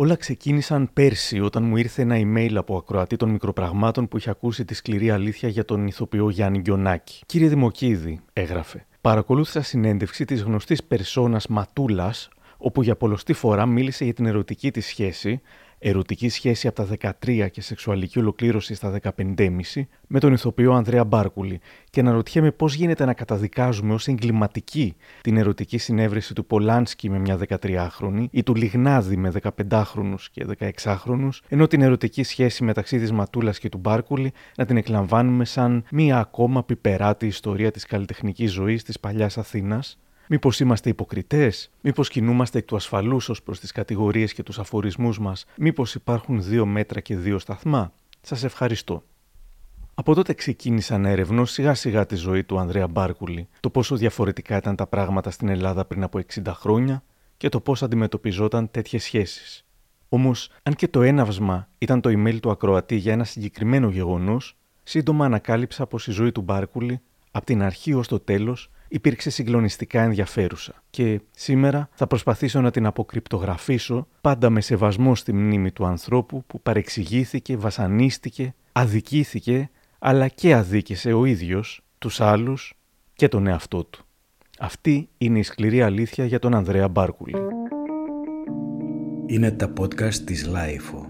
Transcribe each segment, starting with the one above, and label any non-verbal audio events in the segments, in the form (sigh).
Όλα ξεκίνησαν πέρσι όταν μου ήρθε ένα email από ακροατή των μικροπραγμάτων που είχε ακούσει τη σκληρή αλήθεια για τον ηθοποιό Γιάννη Γκιονάκη. Κύριε Δημοκίδη, έγραφε. Παρακολούθησα συνέντευξη της γνωστής περσόνας Ματούλας, όπου για πολλωστή φορά μίλησε για την ερωτική της σχέση ερωτική σχέση από τα 13 και σεξουαλική ολοκλήρωση στα 15,5 με τον ηθοποιό Ανδρέα Μπάρκουλη και αναρωτιέμαι πώς γίνεται να καταδικάζουμε ως εγκληματική την ερωτική συνέβρεση του Πολάνσκι με μια 13χρονη ή του Λιγνάδη με 15χρονου και 16χρονου, ενώ την ερωτική σχέση μεταξύ της Ματούλας και του Μπάρκουλη να την εκλαμβάνουμε σαν μία ακόμα πιπεράτη ιστορία της καλλιτεχνικής ζωής της παλιάς Αθήνας; Μήπως είμαστε υποκριτές, μήπως κινούμαστε εκ του ασφαλούς ως προς τις κατηγορίες και τους αφορισμούς μας, μήπως υπάρχουν δύο μέτρα και δύο σταθμά; Σας ευχαριστώ. Από τότε ξεκίνησα να ερευνώ σιγά σιγά τη ζωή του Ανδρέα Μπάρκουλη, το πόσο διαφορετικά ήταν τα πράγματα στην Ελλάδα πριν από 60 χρόνια και το πώς αντιμετωπιζόταν τέτοιες σχέσεις. Όμως, αν και το έναυσμα ήταν το email του ακροατή για ένα συγκεκριμένο γεγονός, σύντομα ανακάλυψα πως η ζωή του Μπάρκουλη, από την αρχή ως το τέλος, υπήρξε συγκλονιστικά ενδιαφέρουσα. Και σήμερα θα προσπαθήσω να την αποκρυπτογραφήσω πάντα με σεβασμό στη μνήμη του ανθρώπου που παρεξηγήθηκε, βασανίστηκε, αδικήθηκε, αλλά και αδίκησε ο ίδιος, τους άλλους και τον εαυτό του. Αυτή είναι η σκληρή αλήθεια για τον Ανδρέα Μπάρκουλη. Είναι τα podcast της LiFO.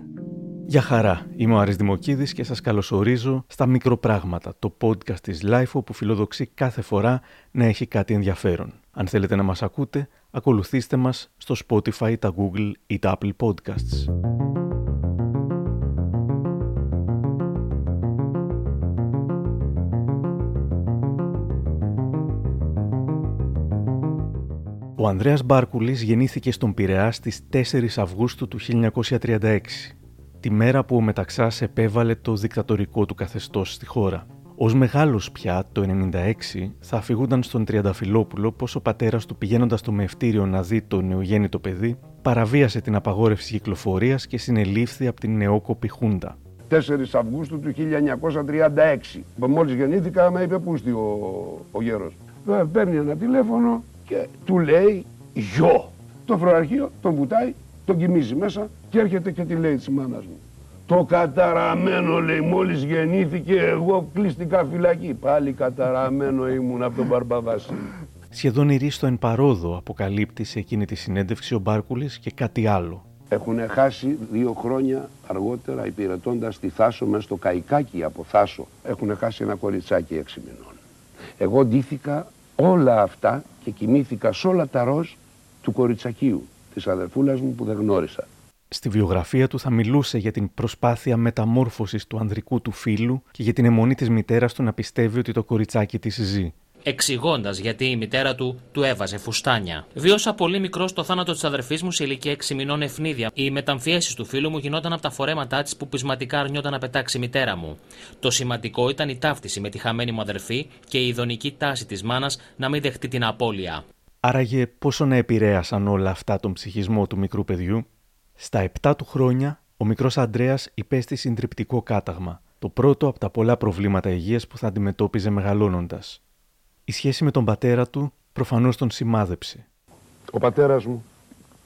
Γεια χαρά, είμαι ο Άρης Δημοκίδης και σας καλωσορίζω στα Μικροπράγματα, το podcast της LiFO που φιλοδοξεί κάθε φορά να έχει κάτι ενδιαφέρον. Αν θέλετε να μας ακούτε, ακολουθήστε μας στο Spotify, τα Google ή τα Apple Podcasts. Ο Ανδρέας Μπάρκουλης γεννήθηκε στον Πειραιά στις 4 Αυγούστου του 1936 τη μέρα που ο Μεταξάς επέβαλε το δικτατορικό του καθεστώς στη χώρα. Ω μεγάλος πια, το 1996, θα αφηγούνταν στον Τριανταφυλόπουλο πω ο πατέρας του πηγαίνοντας στο μευτήριο να δει το νεογέννητο παιδί, παραβίασε την απαγόρευση κυκλοφορίας και συνελήφθη από την νεόκοπη Χούντα. 4 Αυγούστου του 1936. Μόλις γεννήθηκα, με είπε πούστη ο, ο γέρος. Παίρνει ένα τηλέφωνο και του λέει Γιο. Το φροαρχείο τον βουτάει τον κοιμίζει μέσα και έρχεται και τη λέει της μάνας μου. Το καταραμένο λέει μόλις γεννήθηκε εγώ κλείστηκα φυλακή. Πάλι καταραμένο ήμουν από τον Μπαρμπαβάση. Σχεδόν ηρίστο εν παρόδο αποκαλύπτει σε εκείνη τη συνέντευξη ο Μπάρκουλης και κάτι άλλο. Έχουν χάσει δύο χρόνια αργότερα υπηρετώντας τη Θάσο μέσα στο Καϊκάκι από Θάσο. Έχουν χάσει ένα κοριτσάκι έξι μηνών. Εγώ ντύθηκα όλα αυτά και κοιμήθηκα σε όλα τα ροζ του κοριτσακίου της αδερφούλας μου που δεν γνώρισα. Στη βιογραφία του θα μιλούσε για την προσπάθεια μεταμόρφωσης του ανδρικού του φίλου και για την αιμονή της μητέρας του να πιστεύει ότι το κοριτσάκι της ζει εξηγώντας γιατί η μητέρα του του έβαζε φουστάνια. Βίωσα πολύ μικρό το θάνατο της αδερφής μου σε ηλικία 6 μηνών ευνίδια. Οι μεταμφιέσει του φίλου μου γινόταν από τα φορέματά της που πεισματικά αρνιόταν να πετάξει η μητέρα μου. Το σημαντικό ήταν η ταύτιση με τη χαμένη μου αδερφή και η ειδονική τάση της μάνας να μην δεχτεί την απώλεια. Άραγε πόσο να επηρέασαν όλα αυτά τον ψυχισμό του μικρού παιδιού; Στα 7 του χρόνια, ο μικρός Αντρέας υπέστη συντριπτικό κάταγμα, το πρώτο από τα πολλά προβλήματα υγείας που θα αντιμετώπιζε μεγαλώνοντας. Η σχέση με τον πατέρα του προφανώς τον σημάδεψε. Ο πατέρας μου,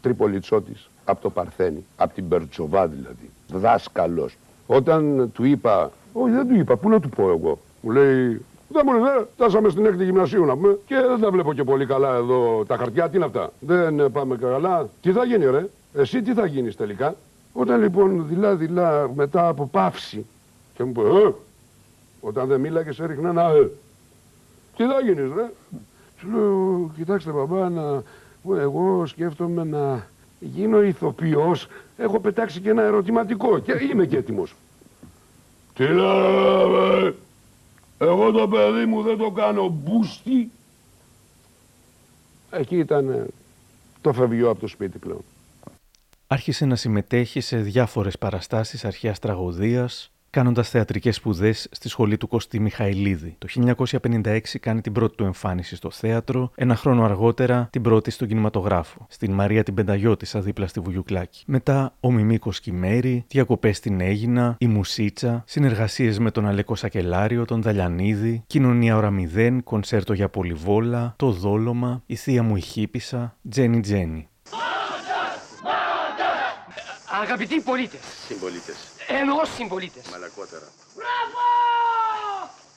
τριπολιτσότης, από το Παρθένη, από την Περτσοβά δηλαδή, δάσκαλος. Όταν του είπα, όχι δεν του είπα, πού να του πω εγώ, μου λέει δεν μου λέει, φτάσαμε στην έκτη γυμνασίου να πούμε και δεν τα βλέπω και πολύ καλά εδώ τα χαρτιά. Τι είναι αυτά. Δεν πάμε καλά. Τι θα γίνει, ρε. Εσύ τι θα γίνεις τελικά; Όταν λοιπόν δειλά-δειλά μετά από παύση και μου πω, ε, όταν δεν μίλαγες έριχνα ένα ε. Τι θα γίνεις, ρε; Σου λέω, κοιτάξτε μπαμπά, να... εγώ σκέφτομαι να γίνω ηθοποιός. Έχω πετάξει και ένα ερωτηματικό και είμαι και έτοιμος. Τι λέω, εγώ το παιδί μου δεν το κάνω μπούστι. Εκεί ήταν το φευγιό από το σπίτι πλέον. Άρχισε να συμμετέχει σε διάφορες παραστάσεις αρχαίας τραγωδίας, κάνοντας θεατρικές σπουδές στη σχολή του Κωστή Μιχαηλίδη. Το 1956 κάνει την πρώτη του εμφάνιση στο θέατρο, ένα χρόνο αργότερα την πρώτη στον κινηματογράφο, στην Μαρία την Πενταγιώτησα δίπλα στη Βουγιουκλάκη. Μετά ο Μιμίκος Κιμέρη, διακοπές στην Έγινα, η Μουσίτσα, συνεργασίες με τον Αλέκο Σακελάριο, τον Δαλιανίδη, Κοινωνία Ωρα Μηδέν, κονσέρτο για Πολυβόλα, Το Δόλωμα, Η Θεία μου η Χίπησα, Τζένι Τζένι. Αγαπητοί πολίτες. Συμπολίτες. Εννοώ συμπολίτες. Μαλακότερα.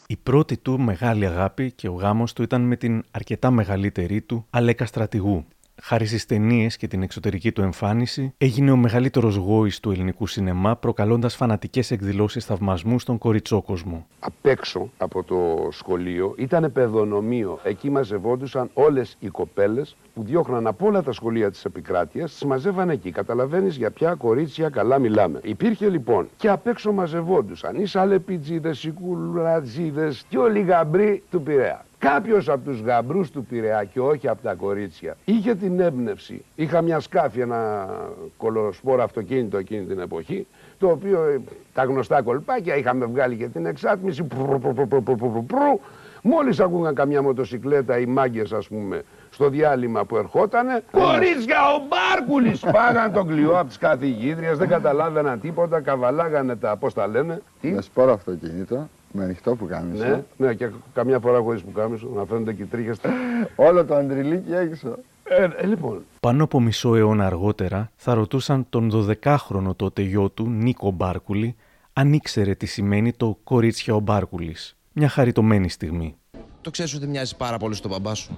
Η πρώτη του μεγάλη αγάπη και ο γάμος του ήταν με την αρκετά μεγαλύτερη του Αλέκα Στρατηγού. Χάρη στις ταινίες και την εξωτερική του εμφάνιση, έγινε ο μεγαλύτερος γόης του ελληνικού σινεμά, προκαλώντας φανατικές εκδηλώσεις θαυμασμού στον κοριτσόκοσμο. Απ' έξω από το σχολείο ήταν παιδονομείο. Εκεί μαζευόντουσαν όλες οι κοπέλες που διώχναν από όλα τα σχολεία της επικράτειας, τις μαζεύαν εκεί. Καταλαβαίνεις για ποια κορίτσια καλά μιλάμε. Υπήρχε λοιπόν και απ' έξω μαζευόντουσαν οι σαλεπιτζίδες, οι κουλατζίδε και όλοι οι γαμπροί του Πειραιά. Κάποιος από τους γαμπρούς του Πειραιά και όχι από τα κορίτσια είχε την έμπνευση. Είχα μια σκάφη, ένα κολοσπόρο αυτοκίνητο εκείνη την εποχή, το οποίο ε, τα γνωστά κολπάκια είχαμε βγάλει και την εξάτμιση. Μόλις ακούγαν καμιά μοτοσυκλέτα οι μάγκες, ας πούμε, στο διάλειμμα που ερχότανε. Κορίτσια, ο Μπάρκουλης! Πάγαν τον κλειό από τις καθηγήτριες, δεν καταλάβαιναν τίποτα, καβαλάγανε τα, πώς τα λένε. Τι; Με σπόρο αυτοκίνητο, με ανοιχτό που κάνεις. Ναι, ναι, και καμιά φορά χωρίς που κάμισο, να φαίνονται και τρίχες. (laughs) Όλο το αντριλίκι έξω. Ε, ε, λοιπόν, Πάνω από μισό αιώνα αργότερα θα ρωτούσαν τον 12χρονο τότε γιο του, Νίκο Μπάρκουλη, αν ήξερε τι σημαίνει το κορίτσια ο Μπάρκουλης. Μια χαριτωμένη στιγμή. Το ξέρεις ότι μοιάζει πάρα πολύ στον μπαμπά σου;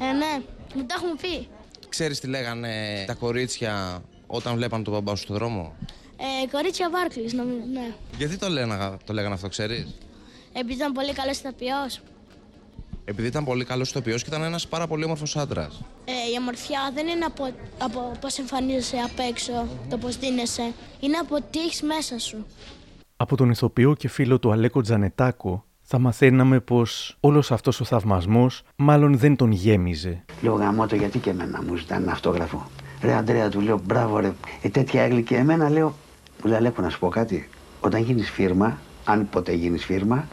Ε, ναι, μου τα έχουν πει. Ξέρεις τι λέγανε τα κορίτσια όταν βλέπαν τον μπαμπά σου στον δρόμο; Ε, κορίτσια Βάρκλης, νομίζω, ναι. Γιατί το, λένε, το λέγανε αυτό, ξέρεις; Επειδή ήταν πολύ καλός ηθοποιός. Επειδή ήταν πολύ καλός ηθοποιός και ήταν ένας πάρα πολύ όμορφος άντρας. Ε, η ομορφιά δεν είναι από, από πώς εμφανίζεσαι απ' έξω, το πώς δίνεσαι. Είναι από τι έχεις μέσα σου. Από τον ηθοποιό και φίλο του Αλέκο Τζανετάκο θα μαθαίναμε πως όλος αυτός ο θαυμασμός μάλλον δεν τον γέμιζε. Λέω γαμώτο γιατί και εμένα μου ζητάνε ένα αυτόγραφο. Ρε Αντρέα του λέω μπράβο ρε. Ε, τέτοια έγκλη και εμένα λέω. Μου λέει Αλέκο να σου πω κάτι. Όταν γίνεις φίρμα, αν ποτέ γίνεις φίρμα,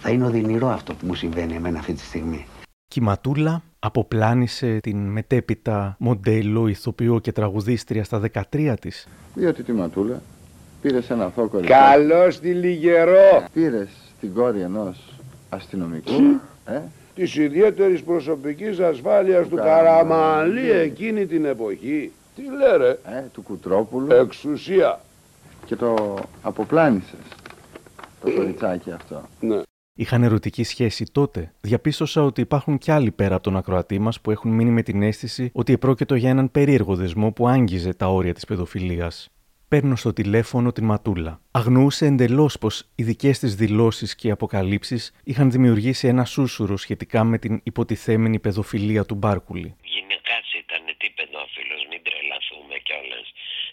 θα είναι οδυνηρό αυτό που μου συμβαίνει εμένα αυτή τη στιγμή. Και η Ματούλα αποπλάνησε την μετέπειτα μοντέλο, ηθοποιό και τραγουδίστρια στα 13 της. Διότι τη ματούλα πήρες ένα αθώο κοριτσάκι. καλός στη Λιγερό. Πήρες την κόρη ενός αστυνομικού. ε, Της ιδιαίτερης προσωπικής ασφάλειας του Καραμαλή εκείνη την εποχή. Τι λέρε, ε, του Κουτρόπουλου εξουσία. Και το αποπλάνησες το κοριτσάκι αυτό. Ναι. Είχαν ερωτική σχέση τότε. Διαπίστωσα ότι υπάρχουν κι άλλοι πέρα από τον ακροατή μας που έχουν μείνει με την αίσθηση ότι επρόκειτο για έναν περίεργο δεσμό που άγγιζε τα όρια της παιδοφιλίας. Παίρνω στο τηλέφωνο την Ματούλα. Αγνοούσε εντελώς πως οι δικές της δηλώσεις και αποκαλύψεις είχαν δημιουργήσει ένα σούσουρο σχετικά με την υποτιθέμενη παιδοφιλία του Μπάρκουλη. Γυναικάς ήταν, τι παιδόφιλος, μην τρελαθούμε κιόλας.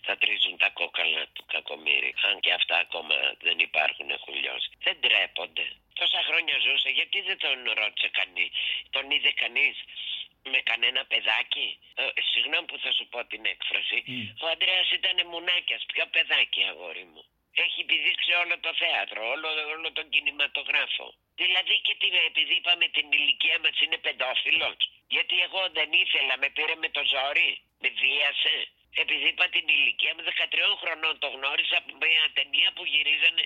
Θα τρίζουν τα κόκαλα του κακομύρι. Αν και αυτά ακόμα δεν υπάρχουν, έχουν λιώσει. Δεν τρέπονται. Τόσα χρόνια ζούσε, γιατί δεν τον ρώτησε κανείς; Τον είδε κανείς με κανένα παιδάκι; Ε, συγγνώμη που θα σου πω την έκφραση. Ο Αντρέας ήταν μουνάκιας, πιο παιδάκι αγόρι μου. Έχει επιδείξει όλο το θέατρο, όλο, όλο τον κινηματογράφο. Δηλαδή και τι, επειδή είπαμε την ηλικία μας είναι παιδόφιλος. Γιατί εγώ δεν ήθελα, με πήρε με το ζόρι, με βίασε. Επειδή είπα την ηλικία μου, 13 χρονών το γνώρισα από μια ταινία που γυρίζανε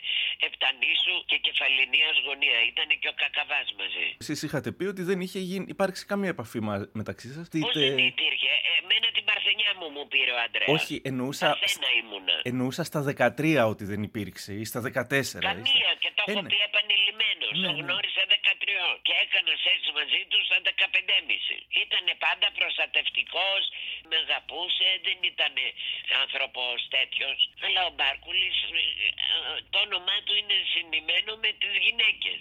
Επτανήσου και Κεφαλινίας γωνία. Ήταν και ο Κακαβάς μαζί. Εσείς είχατε πει ότι δεν είχε γίνει, υπάρξει καμία επαφή μα- μεταξύ σας. Πώς δεν υπήρχε. Εμένα την παρθενιά μου μου πήρε ο Αντρέας. Όχι, εννοούσα, Αθένα ήμουνα. εννοούσα στα 13 ότι δεν υπήρξε ή στα 14. Καμία και το Ε, έχω ναι. πει επανειλημμένος. Ναι, το ναι. γνώρισα 13 και έκανα σεξ μαζί τους στα 15,5. Ήταν πάντα προστατευτικός, με αγαπούσε, δεν ήταν άνθρωπος τέτοιος. Αλλά ο Μπάρκουλης, το όνομά του είναι συνημένο με τις γυναίκες.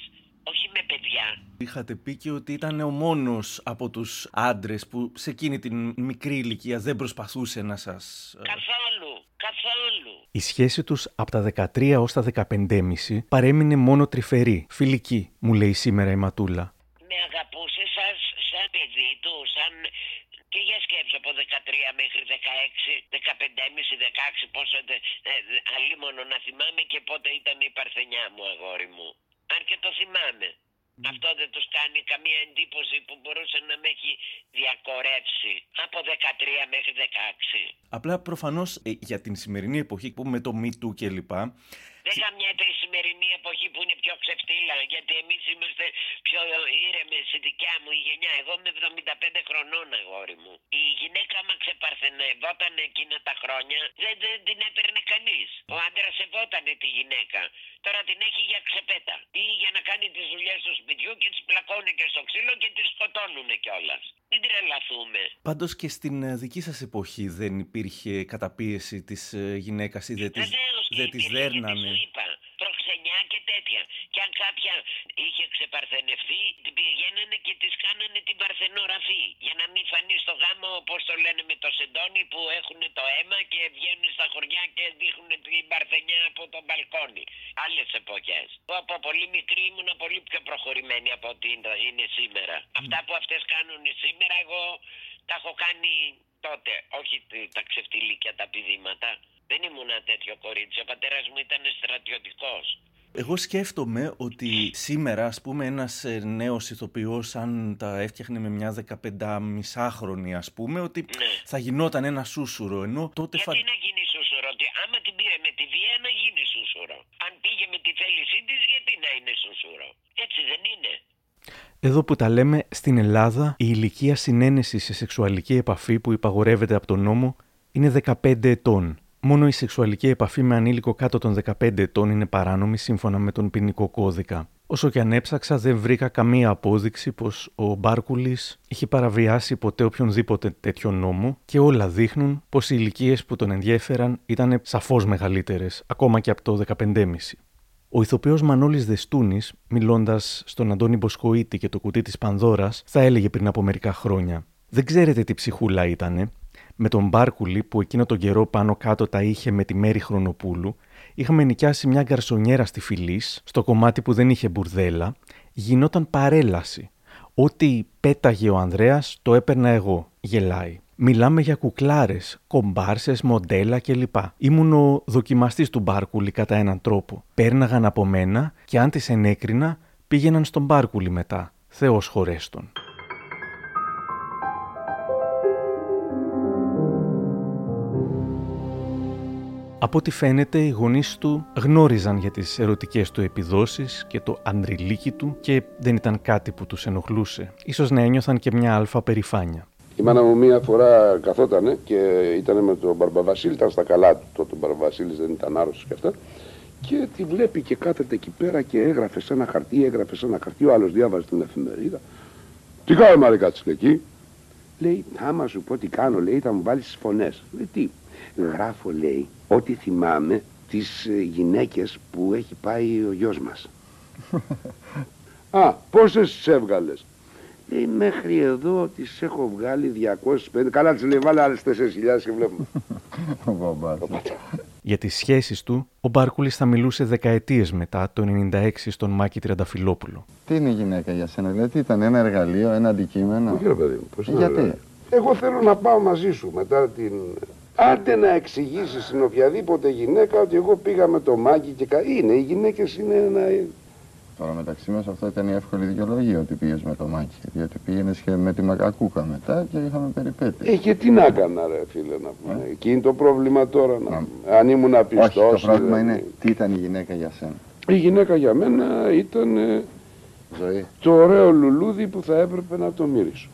Όχι με παιδιά. Είχατε πει και ότι ήταν ο μόνος από τους άντρες που σε εκείνη την μικρή ηλικία δεν προσπαθούσε να σας... ε, Καθόλου, καθόλου. Η σχέση τους από τα 13 ως τα 15,5 παρέμεινε μόνο τρυφερή, φιλική, μου λέει σήμερα η Ματούλα. με αγαπούσε σαν, σαν παιδί του, σαν... Και για σκέψω από 13 μέχρι 16, 15,5, 16, πόσο... Ε, ε, αλίμονο να θυμάμαι και πότε ήταν η παρθενιά μου, αγόρι μου. Αν και το θυμάμαι. Αυτό δεν τους κάνει καμία εντύπωση που μπορούσε να με έχει διακορεύσει από 13 μέχρι 16. Απλά προφανώς ε, για την σημερινή εποχή που με το Me Too κλπ. Δεν γαμιέται η σημερινή έρθει μια εποχή που είναι πιο ξεφτύλα, γιατί εμείς είμαστε πιο ήρεμες, η δικιά μου η γενιά. Εγώ είμαι 75 χρονών, αγόρι μου. Η γυναίκα, άμα ξεπαρθενευόταν εκείνα τα χρόνια, δεν, δεν την έπαιρνε κανείς. Ο άντρας σεβόταν τη γυναίκα. Τώρα την έχει για ξεπέτα. Ή για να κάνει τις δουλειές του σπιτιού και τις πλακώνει και στο ξύλο και τις σκοτώνουν κιόλας. Μην τρελαθούμε. Πάντως και στην ε, δική σας εποχή δεν υπήρχε καταπίεση της γυναίκας ή δεν τη δεν τις δέρνανε. Σου είπα, προξενιά και τέτοια. Και αν κάποια είχε ξεπαρθενευτεί, την πηγαίνανε και της κάνανε την παρθενογραφή. Για να μην φανεί στο γάμο, όπως το λένε με το σεντόνι, που έχουν το αίμα και βγαίνουν στα χωριά και δείχνουν την παρθενιά από το μπαλκόνι. Άλλες εποχές. Από πολύ μικρή ήμουν πολύ πιο προχωρημένη από ό,τι είναι σήμερα. Αυτά που αυτές κάνουν σήμερα, εγώ τα έχω κάνει τότε. Όχι τα ξεφτυλίκια, τα πηδήματα. Δεν ήμουν τέτοιο κορίτσι. Ο πατέρας μου ήταν στρατιωτικός. Εγώ σκέφτομαι ότι σήμερα, ας πούμε, ένας ε, νέος ηθοποιός, αν τα έφτιαχνε με μια 15 ας πούμε, ότι ναι. θα γινόταν ένα σούσουρο, ενώ τότε... Γιατί να γίνει σούσουρο, ότι άμα την πήρε με τη βία να γίνει σούσουρο. Αν πήγε με τη θέλησή της, γιατί να είναι σούσουρο. Έτσι δεν είναι. Εδώ που τα λέμε, στην Ελλάδα η ηλικία συνένεσης σε σεξουαλική επαφή που υπαγορεύεται από τον νόμο είναι 15 ετών. Μόνο η σεξουαλική επαφή με ανήλικο κάτω των 15 ετών είναι παράνομη σύμφωνα με τον ποινικό κώδικα. Όσο και αν έψαξα, δεν βρήκα καμία απόδειξη πως ο Μπάρκουλης είχε παραβιάσει ποτέ οποιονδήποτε τέτοιο νόμο και όλα δείχνουν πως οι ηλικίες που τον ενδιέφεραν ήταν σαφώς μεγαλύτερες, ακόμα και από το 15,5. Ο ηθοποιός Μανώλης Δεστούνης, μιλώντας στον Αντώνη Μποσχοίτη και το κουτί της Πανδώρας, θα έλεγε πριν από μερικά χρόνια: Δεν ξέρετε τι ψυχούλα ήτανε, με τον Μπάρκουλη που εκείνο τον καιρό πάνω κάτω τα είχε με τη Μέρη Χρονοπούλου, είχαμε νοικιάσει μια γκαρσονιέρα στη Φιλής, στο κομμάτι που δεν είχε μπουρδέλα, γινόταν παρέλαση. Ό,τι πέταγε ο Ανδρέας το έπαιρνα εγώ, γελάει. Μιλάμε για κουκλάρες, κομπάρσες, μοντέλα κλπ. Ήμουν ο δοκιμαστής του Μπάρκουλη κατά έναν τρόπο. Πέρναγαν από μένα και αν τις ενέκρινα, πήγαιναν στον Μπάρκουλη μετά. Θεός χωρέστον. Από ό,τι φαίνεται, οι γονείς του γνώριζαν για τις ερωτικές του επιδόσεις και το αντριλίκι του και δεν ήταν κάτι που τους ενοχλούσε. Ίσως να ένιωθαν και μια αλφα περηφάνεια. Η μάνα μου μία φορά καθότανε και ήταν με τον Μπαρμπαβασίλη, ήταν στα καλά του. Τότε ο Μπαρμπαβασίλης δεν ήταν άρρωστος και αυτά. Και τη βλέπει και κάθεται εκεί πέρα και έγραφε σε ένα χαρτί, έγραφε σε ένα χαρτί. Ο άλλος διάβαζε την εφημερίδα. Τι κάνω, Μαρικα, εκεί; Λέει, άμα σου πω τι κάνω, λέει, θα μου βάλεις τις φωνές. Λέει, τι; Γράφω, λέει, ό,τι θυμάμαι τις ε, γυναίκες που έχει πάει ο γιος μας. (laughs) Α, πόσες τις έβγαλες; Λέει, μέχρι εδώ τις έχω βγάλει 250. Καλά τις λέει, βάλε άλλες 4.000 και βλέπουμε. (laughs) Για τις σχέσεις του, ο Μπάρκουλης θα μιλούσε δεκαετίες μετά, το 96 στον Μάκη Τριανταφυλόπουλο. Τι είναι η γυναίκα για σένα, δηλαδή ήταν ένα εργαλείο, ένα αντικείμενο; Όχι ρε παιδί μου, πώς Γιατί; Εγώ θέλω να πάω μαζί σου μετά την Άντε να εξηγήσεις στην οποιαδήποτε γυναίκα ότι εγώ πήγα με το μάκι και κα... Είναι, οι γυναίκες είναι ένα. Τώρα μεταξύ μας αυτό ήταν η εύκολη δικαιολογία ότι πήγες με το μάκι. Διότι πήγαινες και με τη μακακούκα μετά και είχαμε περιπέτειες. Ε, και τι να έκανα, ρε φίλε, να πούμε. Ε; Εκεί είναι το πρόβλημα τώρα. Να... να... Αν ήμουν απιστός. Όχι, το πρόβλημα ε... είναι τι ήταν η γυναίκα για σένα. Η γυναίκα για μένα ήταν. Ζωή. Το ωραίο λουλούδι που θα έπρεπε να το μυρίσω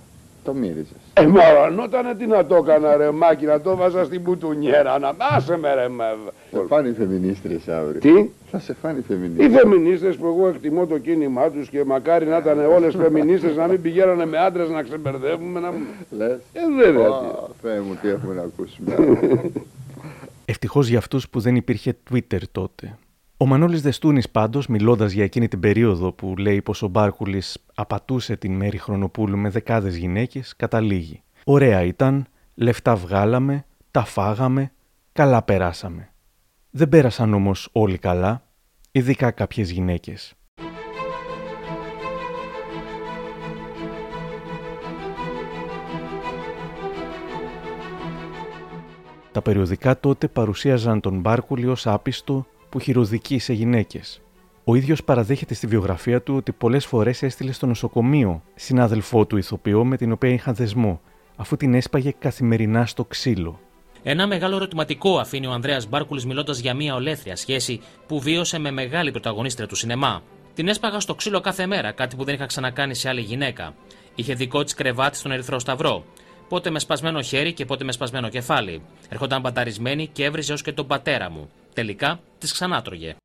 το μύριζες. Ε, μωρανότανε τι να το έκανα ρε Μάκη, να το βάζα στην πουτουνιέρα, να άσε με ρε με. Θα φάνει οι φεμινίστρες αύριο. Τι; Θα σε φάνει οι φεμινίστρες. Οι φεμινίστρες που εγώ εκτιμώ το κίνημά τους και μακάρι να ήταν όλες φεμινίστρες να μην πηγαίνανε με άντρες να ξεμπερδεύουμε. Να... Λες. Ε, βέβαια. Oh, Θεέ μου, τι έχουμε να ακούσουμε. (laughs) Ευτυχώς για αυτούς που δεν υπήρχε Twitter τότε. Ο Μανώλης Δεστούνης πάντως, μιλώντας για εκείνη την περίοδο που λέει πως ο Μπάρκουλης απατούσε την Μέρη Χρονοπούλου με δεκάδες γυναίκες, καταλήγει. Ωραία ήταν, λεφτά βγάλαμε, τα φάγαμε, καλά περάσαμε. Δεν πέρασαν όμως όλοι καλά, ειδικά κάποιες γυναίκες. Τα περιοδικά τότε παρουσίαζαν τον Μπάρκουλη ως άπιστο που χειροδικεί σε γυναίκες. Ο ίδιος παραδέχεται στη βιογραφία του ότι πολλές φορές έστειλε στο νοσοκομείο συνάδελφό του ηθοποιό με την οποία είχαν δεσμό, αφού την έσπαγε καθημερινά στο ξύλο. Ένα μεγάλο ερωτηματικό αφήνει ο Ανδρέας Μπάρκουλης μιλώντας για μια ολέθρια σχέση που βίωσε με μεγάλη πρωταγωνίστρια του σινεμά. Την έσπαγα στο ξύλο κάθε μέρα, κάτι που δεν είχα ξανακάνει σε άλλη γυναίκα. Είχε δικό της κρεβάτι στον Ερυθρό Σταυρό. Πότε με σπασμένο χέρι και πότε με σπασμένο κεφάλι. Έρχονταν μπαταρισμένη και έβριζε ως και τον πατέρα μου. Τελικά τη ξανάτρωγε.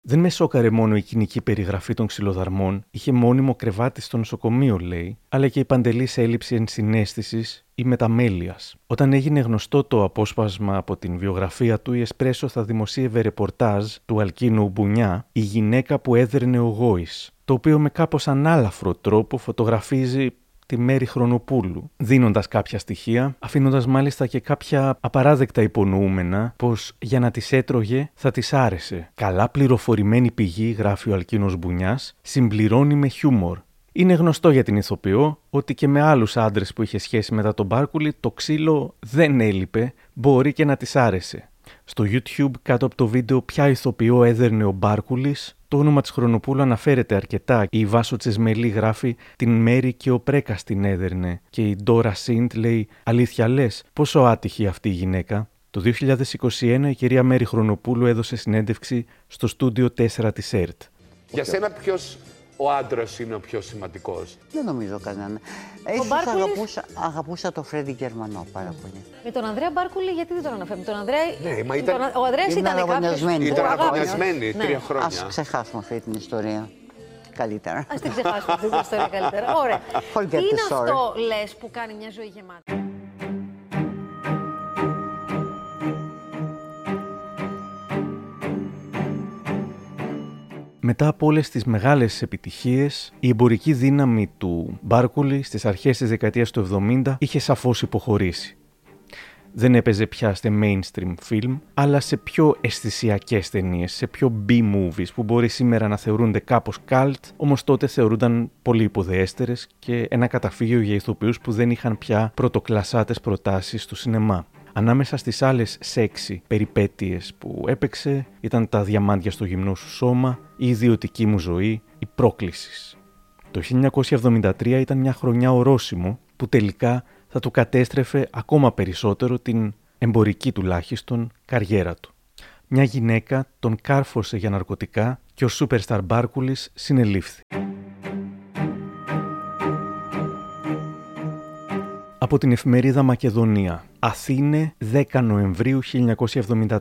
Δεν με σόκαρε μόνο η κοινική περιγραφή των ξυλοδαρμών, είχε μόνιμο κρεβάτι στο νοσοκομείο, λέει, αλλά και η παντελής έλλειψη ενσυναίσθησης ή μεταμέλειας. Όταν έγινε γνωστό το απόσπασμα από την βιογραφία του, η Εσπρέσο θα δημοσίευε ρεπορτάζ του Αλκίνου Μπουνιά, η γυναίκα που έδερνε ο Γόης, το οποίο με κάπως ανάλαφρο τρόπο φωτογραφίζει τη Μέρη Χρονοπούλου, δίνοντας κάποια στοιχεία, αφήνοντας μάλιστα και κάποια απαράδεκτα υπονοούμενα πως για να τις έτρωγε θα τη άρεσε. Καλά πληροφορημένη πηγή, γράφει ο Αλκίνος Μπουνιάς, συμπληρώνει με χιούμορ. Είναι γνωστό για την ηθοποιό ότι και με άλλους άντρες που είχε σχέση μετά τον Μπάρκουλη το ξύλο δεν έλειπε, μπορεί και να τη άρεσε. Στο YouTube κάτω από το βίντεο ποια ηθοποιό έδερνε ο Μπάρκουλης το όνομα της Χρονοπούλου αναφέρεται αρκετά. Η Βάσο Τσεσμελή γράφει Την Μέρη και ο Πρέκας την έδερνε. Και η Ντόρα Σίντ λέει Αλήθεια λες, πόσο άτυχη αυτή η γυναίκα. Το 2021 η κυρία Μέρη Χρονοπούλου έδωσε συνέντευξη στο στούντιο 4 της ΕΡΤ. Για σένα ποιος ο άντρας είναι ο πιο σημαντικός. Δεν νομίζω κανένα. Ίσως Μπάρκουλης- αγαπούσα, αγαπούσα το Φρέντι Γερμανό πάρα πολύ. Με τον Ανδρέα Μπάρκουλη, γιατί δεν τον αναφέρουμε; Τον Ανδρέα... Ναι, μα ήταν- τον- Ο Ανδρέας Ήμουν ήταν κάποιος αγωνιασμένη. που Ήταν αγάπησε. αγωνιασμένη Ναι. τρία χρόνια. Ας ξεχάσουμε αυτή την ιστορία. Καλύτερα. Ας την ξεχάσουμε αυτή την ιστορία καλύτερα. Ωραία. Forget Τι είναι the story. αυτό, λες, που κάνει μια ζωή γεμάτη. Μετά από όλες τις μεγάλες επιτυχίες, η εμπορική δύναμη του Μπάρκουλη στις αρχές της δεκαετίας του 70 είχε σαφώς υποχωρήσει. Δεν έπαιζε πια σε mainstream film, αλλά σε πιο αισθησιακές ταινίες, σε πιο B-movies που μπορεί σήμερα να θεωρούνται κάπως cult, όμως τότε θεωρούνταν πολύ υποδεέστερες και ένα καταφύγιο για ηθοποιούς που δεν είχαν πια πρωτοκλασσάτες προτάσεις του σινεμά. Ανάμεσα στις άλλες σεξι περιπέτειες που έπαιξε ήταν τα διαμάντια στο γυμνό σου σώμα, η ιδιωτική μου ζωή, η πρόκληση. Το 1973 ήταν μια χρονιά ορόσημο που τελικά θα του κατέστρεφε ακόμα περισσότερο την εμπορική τουλάχιστον καριέρα του. Μια γυναίκα τον κάρφωσε για ναρκωτικά και ο Superstar Μπάρκουλης συνελήφθη. Από την εφημερίδα Μακεδονία. Αθήνε 10 Νοεμβρίου 1973.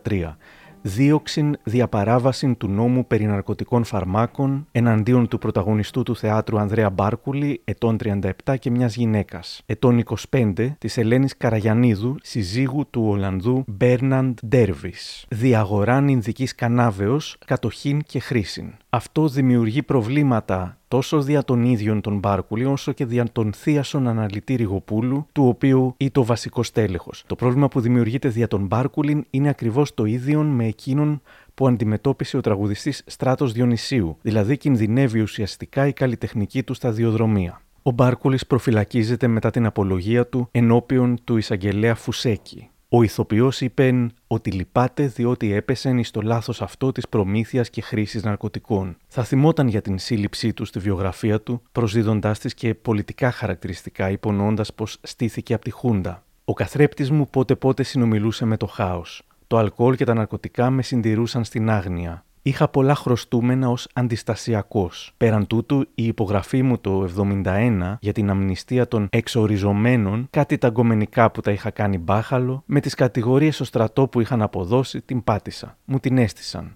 Δίωξην διαπαράβαση του νόμου περί ναρκωτικών φαρμάκων εναντίον του πρωταγωνιστού του θεάτρου Ανδρέα Μπάρκουλη, ετών 37 και μιας γυναίκας, ετών 25, της Ελένης Καραγιανίδου, συζύγου του Ολλανδού Μπέρναντ Ντέρβις. Διαγοράν Ινδικής Κανάβεως, κατοχήν και χρήσιν. Αυτό δημιουργεί προβλήματα τόσο δια των ίδιων των Μπάρκουλη, όσο και δια των θείασων αναλυτή Ριγοπούλου, του οποίου ή το βασικό στέλεχος. Το πρόβλημα που δημιουργείται δια των Μπάρκουλιν είναι ακριβώς το ίδιο με εκείνον που αντιμετώπισε ο τραγουδιστής Στράτος Διονυσίου, δηλαδή κινδυνεύει ουσιαστικά η καλλιτεχνική του σταδιοδρομία. Ο Μπάρκουλης προφυλακίζεται μετά την απολογία του ενώπιον του εισαγγελέα Φουσέκη. Ο ηθοποιός είπε ότι λυπάται διότι έπεσεν εις το λάθος αυτό της προμήθειας και χρήσης ναρκωτικών. Θα θυμόταν για την σύλληψή του στη βιογραφία του, προσδίδοντάς της και πολιτικά χαρακτηριστικά, υπονοώντας πως στήθηκε από τη Χούντα. Ο καθρέπτης μου πότε πότε συνομιλούσε με το χάος. Το αλκοόλ και τα ναρκωτικά με συντηρούσαν στην άγνοια. Είχα πολλά χρωστούμενα ως αντιστασιακός. Πέραν τούτου, η υπογραφή μου το 71 για την αμνηστία των εξοριζομένων, κάτι τα γκομενικά που τα είχα κάνει μπάχαλο, με τις κατηγορίες στο στρατό που είχαν αποδώσει, την πάτησα. Μου την έστησαν.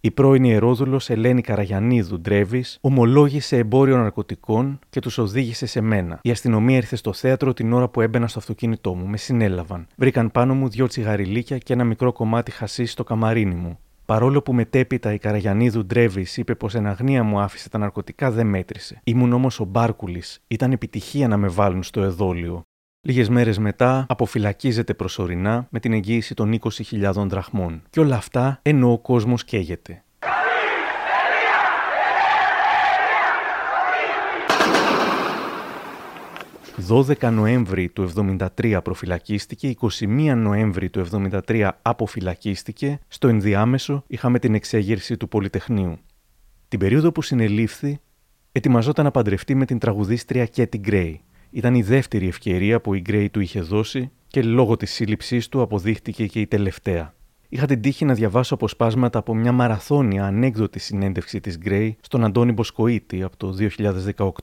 Η πρώην ιερόδουλος Ελένη Καραγιανίδου Ντρέβης ομολόγησε εμπόριο ναρκωτικών και τους οδήγησε σε μένα. Η αστυνομία ήρθε στο θέατρο την ώρα που έμπαινα στο αυτοκίνητό μου. Με συνέλαβαν. Βρήκαν πάνω μου δυο τσιγαριλίκια και ένα μικρό κομμάτι χασί στο καμαρίνι μου. Παρόλο που μετέπειτα η Καραγιανίδου Ντρέβης είπε πως εν αγνία μου άφησε τα ναρκωτικά, δεν μέτρησε. Ήμουν όμως ο Μπάρκουλης. Ήταν επιτυχία να με βάλουν στο εδόλιο. Λίγες μέρες μετά αποφυλακίζεται προσωρινά με την εγγύηση των 20.000 δραχμών. Και όλα αυτά ενώ ο κόσμος καίγεται. «12 Νοέμβρη του 73 προφυλακίστηκε, 21 Νοέμβρη του 73 αποφυλακίστηκε, στο ενδιάμεσο είχαμε την εξέγερση του Πολυτεχνείου. Την περίοδο που συνελήφθη, ετοιμαζόταν να παντρευτεί με την τραγουδίστρια Κέτι Γκρέι. Ήταν η δεύτερη ευκαιρία που η Γκρέι του είχε δώσει και λόγω της σύλληψής του αποδείχτηκε και η τελευταία. Είχα την τύχη να διαβάσω αποσπάσματα από μια μαραθώνια ανέκδοτη συνέντευξη της Γκρέι στον Αντώνη Μποσκοίτη από το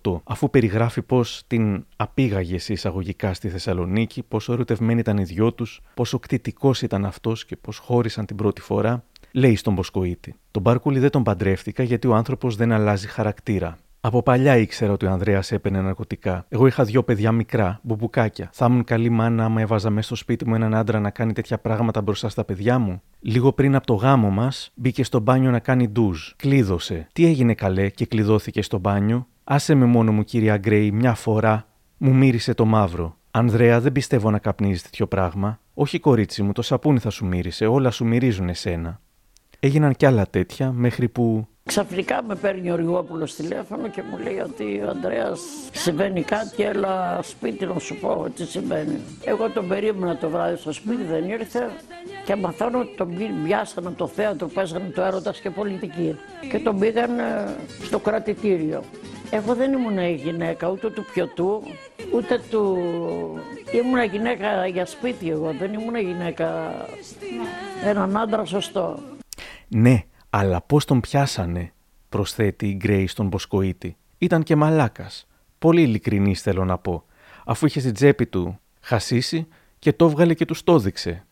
2018, αφού περιγράφει πώς την απήγαγε σε εισαγωγικά στη Θεσσαλονίκη, πόσο ερωτευμένοι ήταν οι δυο τους, πόσο κτητικός ήταν αυτός και πώς χώρισαν την πρώτη φορά, λέει στον Μποσκοίτη. Τον Μπάρκουλη δεν τον παντρεύτηκα γιατί ο άνθρωπος δεν αλλάζει χαρακτήρα. Από παλιά ήξερα ότι ο Ανδρέας έπαινε ναρκωτικά. Εγώ είχα δύο παιδιά μικρά, μπουμπουκάκια. Θα ήμουν καλή μάνα άμα έβαζα μέσα στο σπίτι μου έναν άντρα να κάνει τέτοια πράγματα μπροστά στα παιδιά μου. Λίγο πριν από το γάμο μας, μπήκε στο μπάνιο να κάνει ντουζ. Κλείδωσε. Τι έγινε καλέ και κλειδώθηκε στο μπάνιο; Άσε με μόνο μου, κυρία Γκρέι, μια φορά. Μου μύρισε το μαύρο. Ανδρέα, δεν πιστεύω να καπνίζεις τέτοιο πράγμα. Όχι, κορίτσι μου, το σαπούνι θα σου μύρισε. Όλα σου μυρίζουν εσένα. Έγιναν κι άλλα τέτοια μέχρι που Ξαφνικά με παίρνει ο Ριγόπουλος τηλέφωνο και μου λέει ότι ο Ανδρέας συμβαίνει κάτι, έλα σπίτι να σου πω τι συμβαίνει. Εγώ τον περίμενα το βράδυ στο σπίτι, δεν ήρθε και μαθαίνω ότι τον πιάσανε από το θέατρο, παίζανε το έρωτας και πολιτική και τον πήγαν στο κρατητήριο. Εγώ δεν ήμουν η γυναίκα ούτε του πιωτού, ούτε του... Ήμουν γυναίκα για σπίτι εγώ, δεν ήμουν γυναίκα έναν άντρα σωστό. Ναι, αλλά πώς τον πιάσανε, προσθέτει η Γκρέι στον Μποσκοίτη. Ήταν και μαλάκας. Πολύ ειλικρινής θέλω να πω, αφού είχε στην τσέπη του χασίσει και το έβγαλε και του το έδειξε.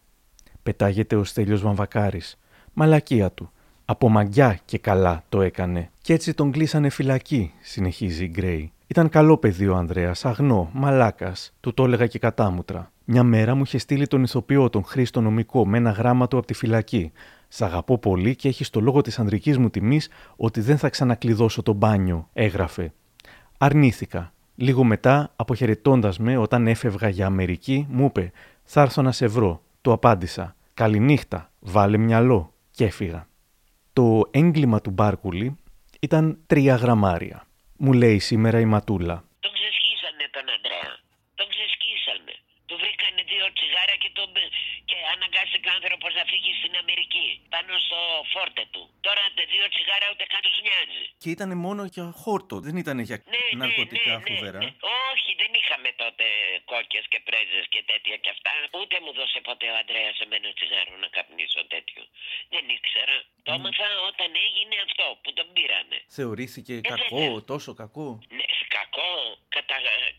Πετάγεται ο Στέλιος Βαμβακάρης. Μαλακία του. Από μαγιά και καλά το έκανε. Κι έτσι τον κλείσανε φυλακή, συνεχίζει η Γκρέι. Ήταν καλό παιδί ο Ανδρέας, αγνό, μαλάκας. Του το έλεγα και κατάμουτρα. Μια μέρα μου είχε στείλει τον ηθοποιό, τον Χρήστο Νομικό, με ένα γράμμα του από τη φυλακή. Σ' αγαπώ πολύ και έχεις το λόγο της ανδρικής μου τιμής ότι δεν θα ξανακλειδώσω το μπάνιο, έγραφε. Αρνήθηκα. Λίγο μετά, αποχαιρετώντας με όταν έφευγα για Αμερική, μου είπε: Θα έρθω να σε βρω. Του απάντησα: Καληνύχτα, βάλε μυαλό. Και έφυγα. Το έγκλημα του Μπάρκουλη ήταν τρία γραμμάρια. Μου λέει σήμερα η Ματούλα. Τον ξεσχίσανε τον Αντρέα. Τον ξεσχίσανε. Του βρήκανε δύο τσιγάρα και, τον... και αναγκάστηκε ο άνθρωπο να φύγει στην Αμερική. Πάνω στο φόρτε του. Τώρα τε δύο τσιγάρα ούτε καν του νοιάζει. Και ήταν μόνο για χόρτο, δεν ήταν για Ναι, ναρκωτικά ναι, ναι, φοβερά. ναι. Όχι, δεν είχαμε τότε κόκκες και πρέζες και τέτοια και αυτά. Ούτε μου δώσε ποτέ ο Αντρέας εμένα τσιγάρο να καπνίσω τέτοιο. Δεν ήξερα. Το έμαθα όταν έγινε αυτό που τον πήρανε. Θεωρήθηκε Ε, κακό, βέβαια. τόσο κακό; Ναι, κακό. Κατα...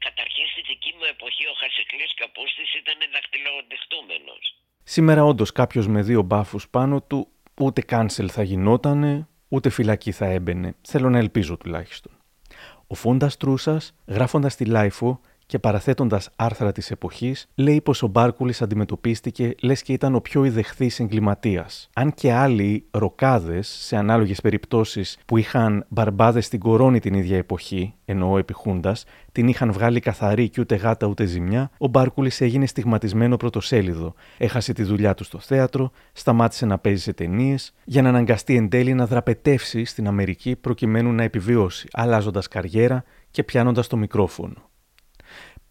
Καταρχήν στη δική μου εποχή ο Χασικλής Καπούστης ήταν δαχτυλοδεχτούμενος. Σήμερα όντως κάποιος με δύο μπάφους πάνω του ούτε κάνσελ θα γινότανε, ούτε φυλακή θα έμπαινε. Θέλω να ελπίζω τουλάχιστον. Ο Φώντας Τρούσας, γράφοντας στη LiFO και παραθέτοντας άρθρα της εποχής, λέει πως ο Μπάρκουλης αντιμετωπίστηκε λες και ήταν ο πιο ιδεχθής εγκληματίας. Αν και άλλοι ροκάδες, σε ανάλογες περιπτώσεις που είχαν μπαρμπάδες στην κορώνη την ίδια εποχή, εννοώ επί χούντας, την είχαν βγάλει καθαρή και ούτε γάτα ούτε ζημιά, ο Μπάρκουλης έγινε στιγματισμένο πρωτοσέλιδο. Έχασε τη δουλειά του στο θέατρο, σταμάτησε να παίζει σε ταινίες, για να αναγκαστεί εν τέλει να δραπετεύσει στην Αμερική προκειμένου να επιβιώσει, αλλάζοντας καριέρα και πιάνοντας το μικρόφωνο.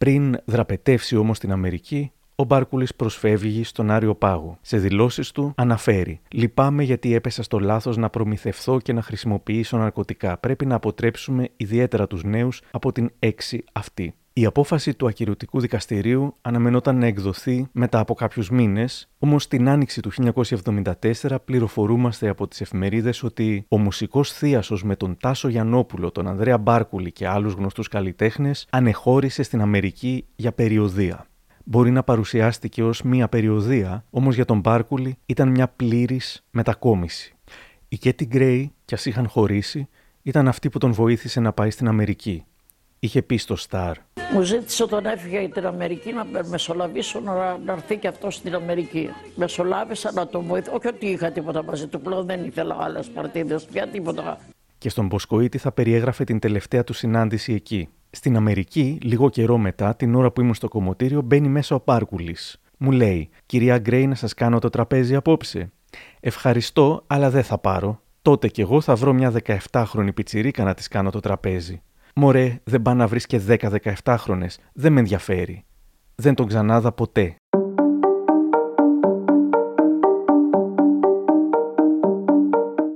Πριν δραπετεύσει όμως στην Αμερική, ο Μπάρκουλης προσφεύγει στον Άριο Πάγο. Σε δηλώσεις του αναφέρει: Λυπάμαι γιατί έπεσα στο λάθος να προμηθευθώ και να χρησιμοποιήσω ναρκωτικά. Πρέπει να αποτρέψουμε ιδιαίτερα τους νέους από την έξι αυτή. Η απόφαση του ακυρωτικού δικαστηρίου αναμενόταν να εκδοθεί μετά από κάποιους μήνες, όμως την άνοιξη του 1974 πληροφορούμαστε από τις εφημερίδες ότι ο μουσικός θείασος με τον Τάσο Γιαννόπουλο, τον Ανδρέα Μπάρκουλη και άλλους γνωστούς καλλιτέχνες ανεχώρησε στην Αμερική για περιοδία. Μπορεί να παρουσιάστηκε ως μία περιοδία, όμως για τον Μπάρκουλη ήταν μια πλήρης μετακόμιση. Η Κέτι Γκρέι, κι ας είχαν χωρίσει, ήταν αυτή που τον βοήθησε να πάει στην Αμερική. Είχε πει στο Σταρ. Μου ζήτησε όταν έφυγε για την Αμερική να με- μεσολαβήσω να, να έρθει και αυτό στην Αμερική. Μεσολάβησα να τον βοηθήσω. Όχι ότι είχα τίποτα μαζί του, πλέον δεν ήθελα άλλες παρτίδες πια τίποτα. Και στον Μποσκοίτη θα περιέγραφε την τελευταία του συνάντηση εκεί. Στην Αμερική, λίγο καιρό μετά, την ώρα που ήμουν στο κομμωτήριο, μπαίνει μέσα ο Πάρκουλης. Μου λέει: Κυρία Γκρέι, να σας κάνω το τραπέζι απόψε. Ευχαριστώ, αλλά δεν θα πάρω. Τότε κι εγώ θα βρω μια 17χρονη πιτσιρίκα να της κάνω το τραπέζι. Μωρέ, δεν πά να βρεις και 10-17χρονε. Δεν με ενδιαφέρει. Δεν τον ξανάδα ποτέ.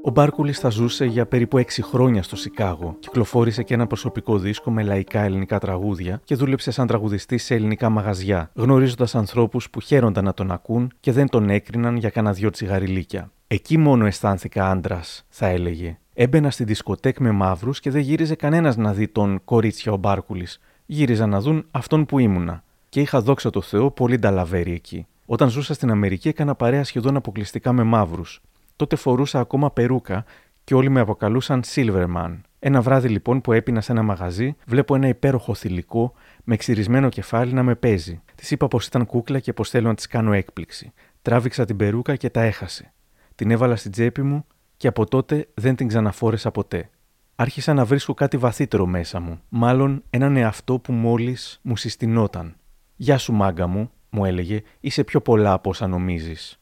Ο Μπάρκουλης θα ζούσε για περίπου 6 χρόνια στο Σικάγο. Κυκλοφόρησε και ένα προσωπικό δίσκο με λαϊκά ελληνικά τραγούδια και δούλεψε σαν τραγουδιστής σε ελληνικά μαγαζιά, γνωρίζοντας ανθρώπους που χαίρονταν να τον ακούν και δεν τον έκριναν για κανένα δυο τσιγαριλίκια. Εκεί μόνο αισθάνθηκα άντρας, θα έλεγε. Έμπαινα στη δισκοτέκ με μαύρους και δεν γύριζε κανένας να δει τον κορίτσια ο Μπάρκουλης. Γύριζαν να δουν αυτόν που ήμουνα. Και είχα δόξα τω Θεώ πολύ νταλαβέρι εκεί. Όταν ζούσα στην Αμερική, έκανα παρέα σχεδόν αποκλειστικά με μαύρους. Τότε φορούσα ακόμα περούκα και όλοι με αποκαλούσαν Silverman. Ένα βράδυ λοιπόν που έπεινα σε ένα μαγαζί, βλέπω ένα υπέροχο θηλυκό με ξυρισμένο κεφάλι να με παίζει. Της είπα πως ήταν κούκλα και πως θέλω να της κάνω έκπληξη. Τράβηξα την περούκα και τα έχασε. Την έβαλα στην τσέπη μου και από τότε δεν την ξαναφόρεσα ποτέ. Άρχισα να βρίσκω κάτι βαθύτερο μέσα μου, μάλλον έναν εαυτό που μόλις μου συστηνόταν. Γεια σου, μάγκα μου, μου έλεγε, είσαι πιο πολλά από όσα νομίζεις.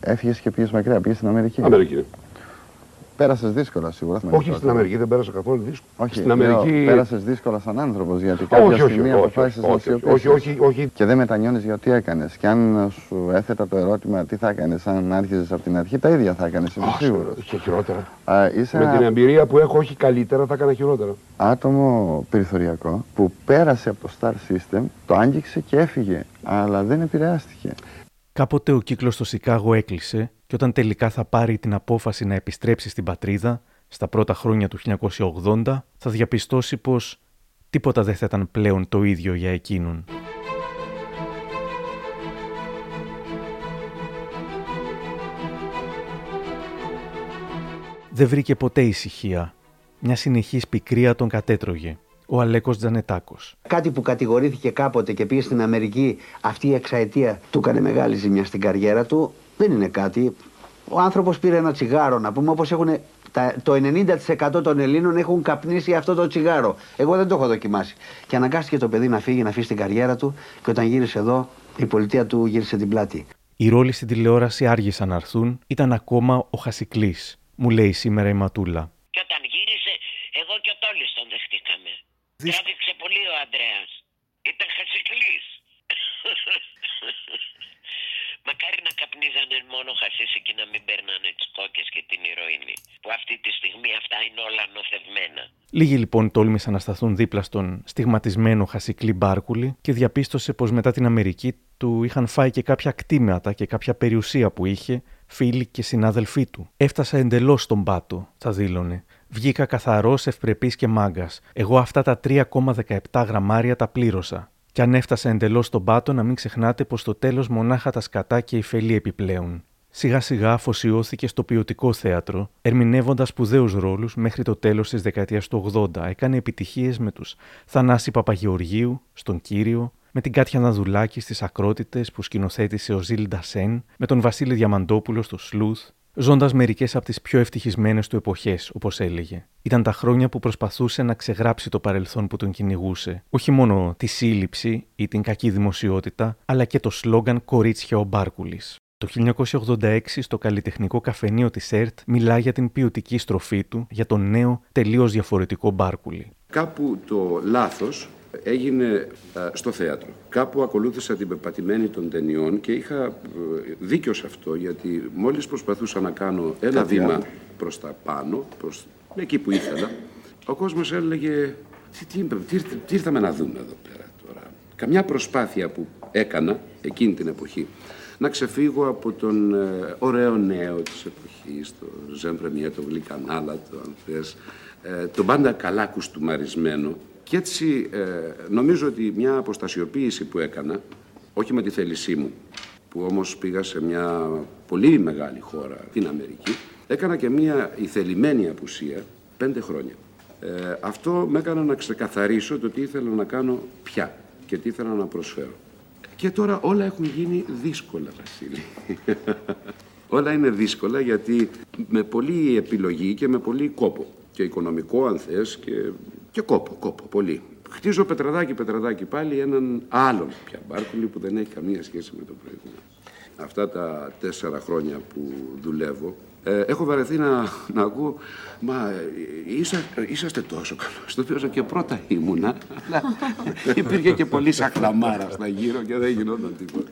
Έφυγες και πήγες μακριά, πήγες στην Αμερική. Αμερική. Πέρασες δύσκολα σίγουρα. Όχι στην Αμερική, δεν πέρασα καθόλου δύσκολα. Όχι, στην Αμερική. Πέρασες δύσκολα σαν άνθρωπος γιατί κάποια όχι, όχι, στιγμή όχι, αποφάσισες να όχι, σιωπήσεις. όχι, όχι, όχι. Και δεν μετανιώνεις για τι έκανες. Και αν σου έθετα το ερώτημα τι θα έκανες αν άρχιζες από την αρχή, τα ίδια θα έκανες. Είμαι σίγουρος. Και χειρότερα. είσαι Με ένα την εμπειρία που έχω, όχι καλύτερα, θα έκανα χειρότερα. άτομο περιθωριακό που πέρασε από το Star System, το άγγιξε και έφυγε. Αλλά δεν επηρεάστηκε. Κάποτε ο κύκλος στο Σικάγο έκλεισε και όταν τελικά θα πάρει την απόφαση να επιστρέψει στην πατρίδα, στα πρώτα χρόνια του 1980, θα διαπιστώσει πως τίποτα δεν θα ήταν πλέον το ίδιο για εκείνον. Δεν βρήκε ποτέ ησυχία. Μια συνεχής πικρία τον κατέτρωγε. Ο Αλέκος Τζανετάκος. Κάτι που κατηγορήθηκε κάποτε και πήγε στην Αμερική, αυτή η εξαετία του έκανε μεγάλη ζημιά στην καριέρα του, δεν είναι κάτι. Ο άνθρωπος πήρε ένα τσιγάρο, να πούμε, όπως έχουν. τα- Το 90% των Ελλήνων έχουν καπνίσει αυτό το τσιγάρο. Εγώ δεν το έχω δοκιμάσει. Και αναγκάστηκε το παιδί να φύγει, να αφήσει την καριέρα του και όταν γύρισε εδώ, η πολιτεία του γύρισε την πλάτη. Οι ρόλοι στην τηλεόραση άργησαν να έρθουν, ήταν ακόμα ο Χασικλής, μου λέει σήμερα η Ματούλα. Και όταν γύρισε, εγώ και ο Τόλης τον δεχτήκαμε. Τράβηξε πολύ ο Ανδρέας. Ήταν χασικλής. (laughs) Μακάρι να καπνίζανε μόνο χασίσι και να μην παίρνανε τις κόκκες και την ηρωίνη. Που αυτή τη στιγμή αυτά είναι όλα νοθευμένα. Λίγοι λοιπόν τόλμησαν να σταθούν δίπλα στον στιγματισμένο Χασικλή Μπάρκουλη και διαπίστωσε πως μετά την Αμερική του είχαν φάει και κάποια κτήματα και κάποια περιουσία που είχε, φίλοι και συνάδελφοί του. Έφτασα εντελώς στον πάτο, θα δήλωνε. Βγήκα καθαρός, ευπρεπής και μάγκας. Εγώ αυτά τα 3,17 γραμμάρια τα πλήρωσα. Κι αν έφτασα εντελώς στον πάτο, να μην ξεχνάτε πως στο τέλος μονάχα τα σκατά και η φελή επιπλέον. Σιγά σιγά αφοσιώθηκε στο ποιοτικό θέατρο, ερμηνεύοντας σπουδαίους ρόλους μέχρι το τέλος της δεκαετίας του 80. Έκανε επιτυχίες με τους Θανάση Παπαγεωργίου, στον Κύριο, με την Κάτια Δανδουλάκη στις Ακρότητες που σκηνοθέτησε ο Ζυλ Ντασσέν, με τον Βασίλη Διαμαντόπουλο στο Sleuth, ζώντας μερικές από τις πιο ευτυχισμένες του εποχές, όπως έλεγε. Ήταν τα χρόνια που προσπαθούσε να ξεγράψει το παρελθόν που τον κυνηγούσε. Όχι μόνο τη σύλληψη ή την κακή δημοσιότητα, αλλά και το σλόγκαν Κορίτσια ο Μπάρκουλης. Το 1986 στο καλλιτεχνικό καφενείο της ΕΡΤ μιλά για την ποιοτική στροφή του για τον νέο τελείως διαφορετικό Μπάρκουλη. Κάπου το λάθος έγινε α, στο θέατρο. Κάπου ακολούθησα την πεπατημένη των ταινιών και είχα ε, δίκιο σε αυτό γιατί μόλις προσπαθούσα να κάνω ένα Κάτι βήμα άλλο. προς τα πάνω, προς εκεί που ήθελα, ο κόσμος έλεγε τι, τι, τι, τι ήρθαμε να δούμε εδώ πέρα τώρα. Καμιά προσπάθεια που έκανα εκείνη την εποχή να ξεφύγω από τον ε, ωραίο νέο της εποχής, το Ζεν Πρεμιέ, το Γλυκανάλα, το αν θες, ε, τον πάντα καλά κουστούμαρισμένο. Και έτσι ε, νομίζω ότι μια αποστασιοποίηση που έκανα, όχι με τη θέλησή μου, που όμως πήγα σε μια πολύ μεγάλη χώρα, την Αμερική, έκανα και μια ηθελημένη απουσία πέντε χρόνια. Ε, αυτό με έκανε να ξεκαθαρίσω το τι ήθελα να κάνω πια και τι ήθελα να προσφέρω. Και τώρα όλα έχουν γίνει δύσκολα, Βασίλη. (laughs) όλα είναι δύσκολα γιατί με πολλή επιλογή και με πολύ κόπο. Και οικονομικό, αν θες, και, και κόπο, κόπο, πολύ. Χτίζω πετραδάκι, πετραδάκι πάλι έναν άλλον πια μπάρκουλη που δεν έχει καμία σχέση με το προηγούμενο. Αυτά τα τέσσερα χρόνια που δουλεύω, ε, έχω βαρεθεί να, να ακούω «Μα ε, είσα, είσαστε τόσο καλός». Το οποίο και πρώτα ήμουνα, αλλά υπήρχε και πολύ σαχλαμάρα στα γύρω και δεν γινόταν τίποτα.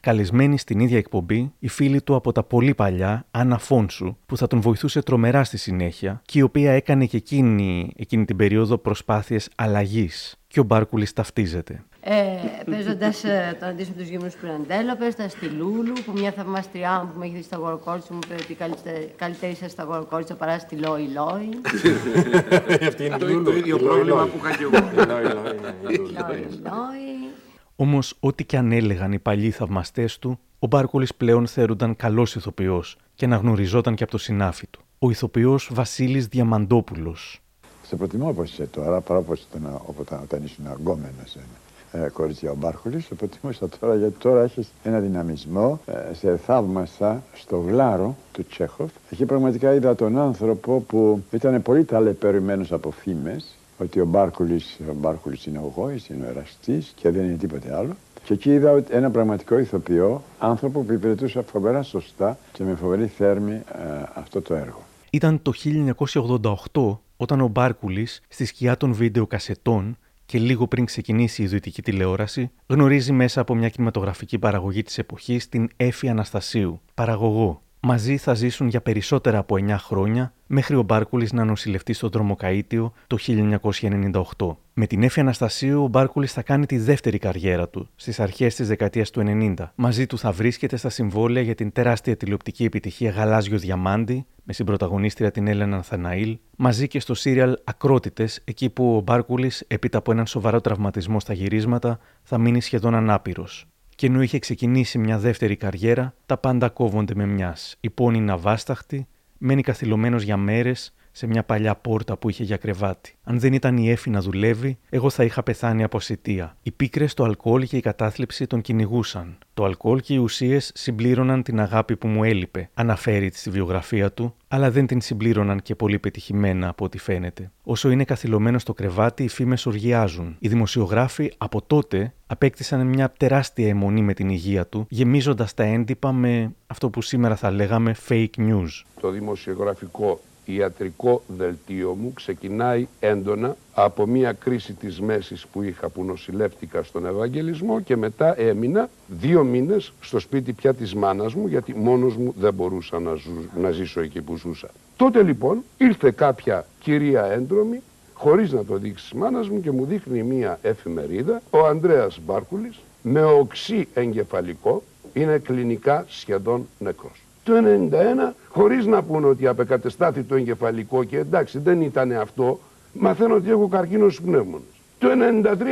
Καλεσμένη στην ίδια εκπομπή, η φίλη του από τα πολύ παλιά, Άννα Φόνσου, που θα τον βοηθούσε τρομερά στη συνέχεια και η οποία έκανε και εκείνη, εκείνη την περίοδο προσπάθειες αλλαγής. Και ο Μπάρκουλης ταυτίζεται. Ε, Παίζοντας ε, το αντίστοιχο τους γυμνού Πυραντέλοπε, τα στη Λούλου, που μια θαυμαστριά μου που με έχει δει στα γοροκόρτσα μου είπε ότι καλύτερη- καλύτερη είσαι στα γοροκόρτσα παρά στη Λόι Λόι. (laughs) Αυτή είναι το, το ίδιο πρόβλημα που είχα και εγώ. Λόι. Όμως, ό,τι και αν έλεγαν οι παλιοί θαυμαστές του, ο Μπάρκουλη πλέον θεωρούνταν καλός ηθοποιός και αναγνωριζόταν και από το συνάφι του. Ο ηθοποιός Βασίλης Διαμαντόπουλος. Σε προτιμώ όπως είσαι τώρα, παρά όπως ήταν όταν, όταν ήσουν αγκόμενος ε, κορίτσια ο Μπάρχουλης. Σε προτιμούσα τώρα γιατί τώρα έχεις ένα δυναμισμό. Ε, σε θαύμασα στο γλάρο του Τσέχοφ. Εκεί πραγματικά είδα τον άνθρωπο που ήταν πολύ ταλαιπωρημένος από φήμες ότι ο Μπάρκουλης, ο Μπάρκουλης είναι ο γόης, είναι ο εραστής και δεν είναι τίποτε άλλο. Και εκεί είδα ότι ένα πραγματικό ηθοποιό, άνθρωπο που υπηρετούσε φοβερά σωστά και με φοβερή θέρμη ε, αυτό το έργο. Ήταν το 1988 όταν ο Μπάρκουλης, στη σκιά των βίντεο κασετών και λίγο πριν ξεκινήσει η ιδιωτική τηλεόραση, γνωρίζει μέσα από μια κινηματογραφική παραγωγή της εποχής την Έφη Αναστασίου, παραγωγό. Μαζί θα ζήσουν για περισσότερα από 9 χρόνια, μέχρι ο Μπάρκουλης να νοσηλευτεί στο δρομοκαΐτιο το 1998. Με την Έφη Αναστασίου, ο Μπάρκουλης θα κάνει τη δεύτερη καριέρα του, στις αρχές της δεκαετίας του 90. Μαζί του θα βρίσκεται στα συμβόλαια για την τεράστια τηλεοπτική επιτυχία Γαλάζιος Διαμάντι, με συμπροταγωνίστρια την Έλενα Ανθαναήλ, μαζί και στο σύριαλ Ακρότητες, εκεί που ο Μπάρκουλης, έπειτα από έναν σοβαρό τραυματισμό στα γυρίσματα, θα μείνει σχεδόν ανάπηρος. Και ενώ είχε ξεκινήσει μια δεύτερη καριέρα, τα πάντα κόβονται με μιας. Η πόνη είναι αβάσταχτη, μένει καθυλωμένος για μέρες σε μια παλιά πόρτα που είχε για κρεβάτι. Αν δεν ήταν η Έφη να δουλεύει, εγώ θα είχα πεθάνει από σιτία. Οι πίκρες, το αλκοόλ και η κατάθλιψη τον κυνηγούσαν. Το αλκοόλ και οι ουσίες συμπλήρωναν την αγάπη που μου έλειπε, αναφέρει στη βιογραφία του, αλλά δεν την συμπλήρωναν και πολύ πετυχημένα από ό,τι φαίνεται. Όσο είναι καθυλωμένο στο κρεβάτι, οι φήμες οργιάζουν. Οι δημοσιογράφοι από τότε απέκτησαν μια τεράστια αιμονή με την υγεία του, γεμίζοντας τα έντυπα με αυτό που σήμερα θα λέγαμε fake news. Το δημοσιογραφικό ιατρικό δελτίο μου ξεκινάει έντονα από μια κρίση της μέσης που είχα που νοσηλεύτηκα στον Ευαγγελισμό και μετά έμεινα δύο μήνες στο σπίτι πια της μάνας μου γιατί μόνος μου δεν μπορούσα να, ζου- να ζήσω εκεί που ζούσα. Τότε λοιπόν ήρθε κάποια κυρία έντρομη χωρίς να το δείξει της μάνας μου και μου δείχνει μια εφημερίδα ο Ανδρέας Μπάρκουλης με οξύ εγκεφαλικό είναι κλινικά σχεδόν νεκρός. Το 91, χωρίς να πούνε ότι απεκατεστάθη το εγκεφαλικό και εντάξει δεν ήταν αυτό, μαθαίνω ότι έχω καρκίνος στους πνεύμονες. Το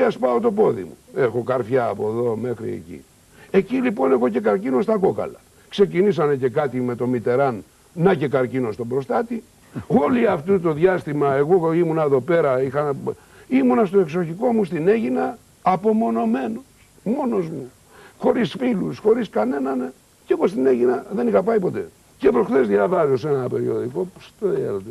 93 σπάω το πόδι μου. Έχω καρφιά από εδώ μέχρι εκεί. Εκεί λοιπόν έχω και καρκίνο στα κόκαλα. Ξεκινήσανε και κάτι με το Μιτεράν, να και καρκίνο στον προστάτη. Όλη αυτό το διάστημα εγώ ήμουνα εδώ πέρα, είχα... ήμουνα στο εξοχικό μου στην Έγινα απομονωμένος, μόνος μου. Χωρίς φίλους, χωρίς κανέναν. Και εγώ στην Έγινα δεν είχα πάει ποτέ. Και προχθές διαβάζω σε ένα περιοδικό, στο διάλογο.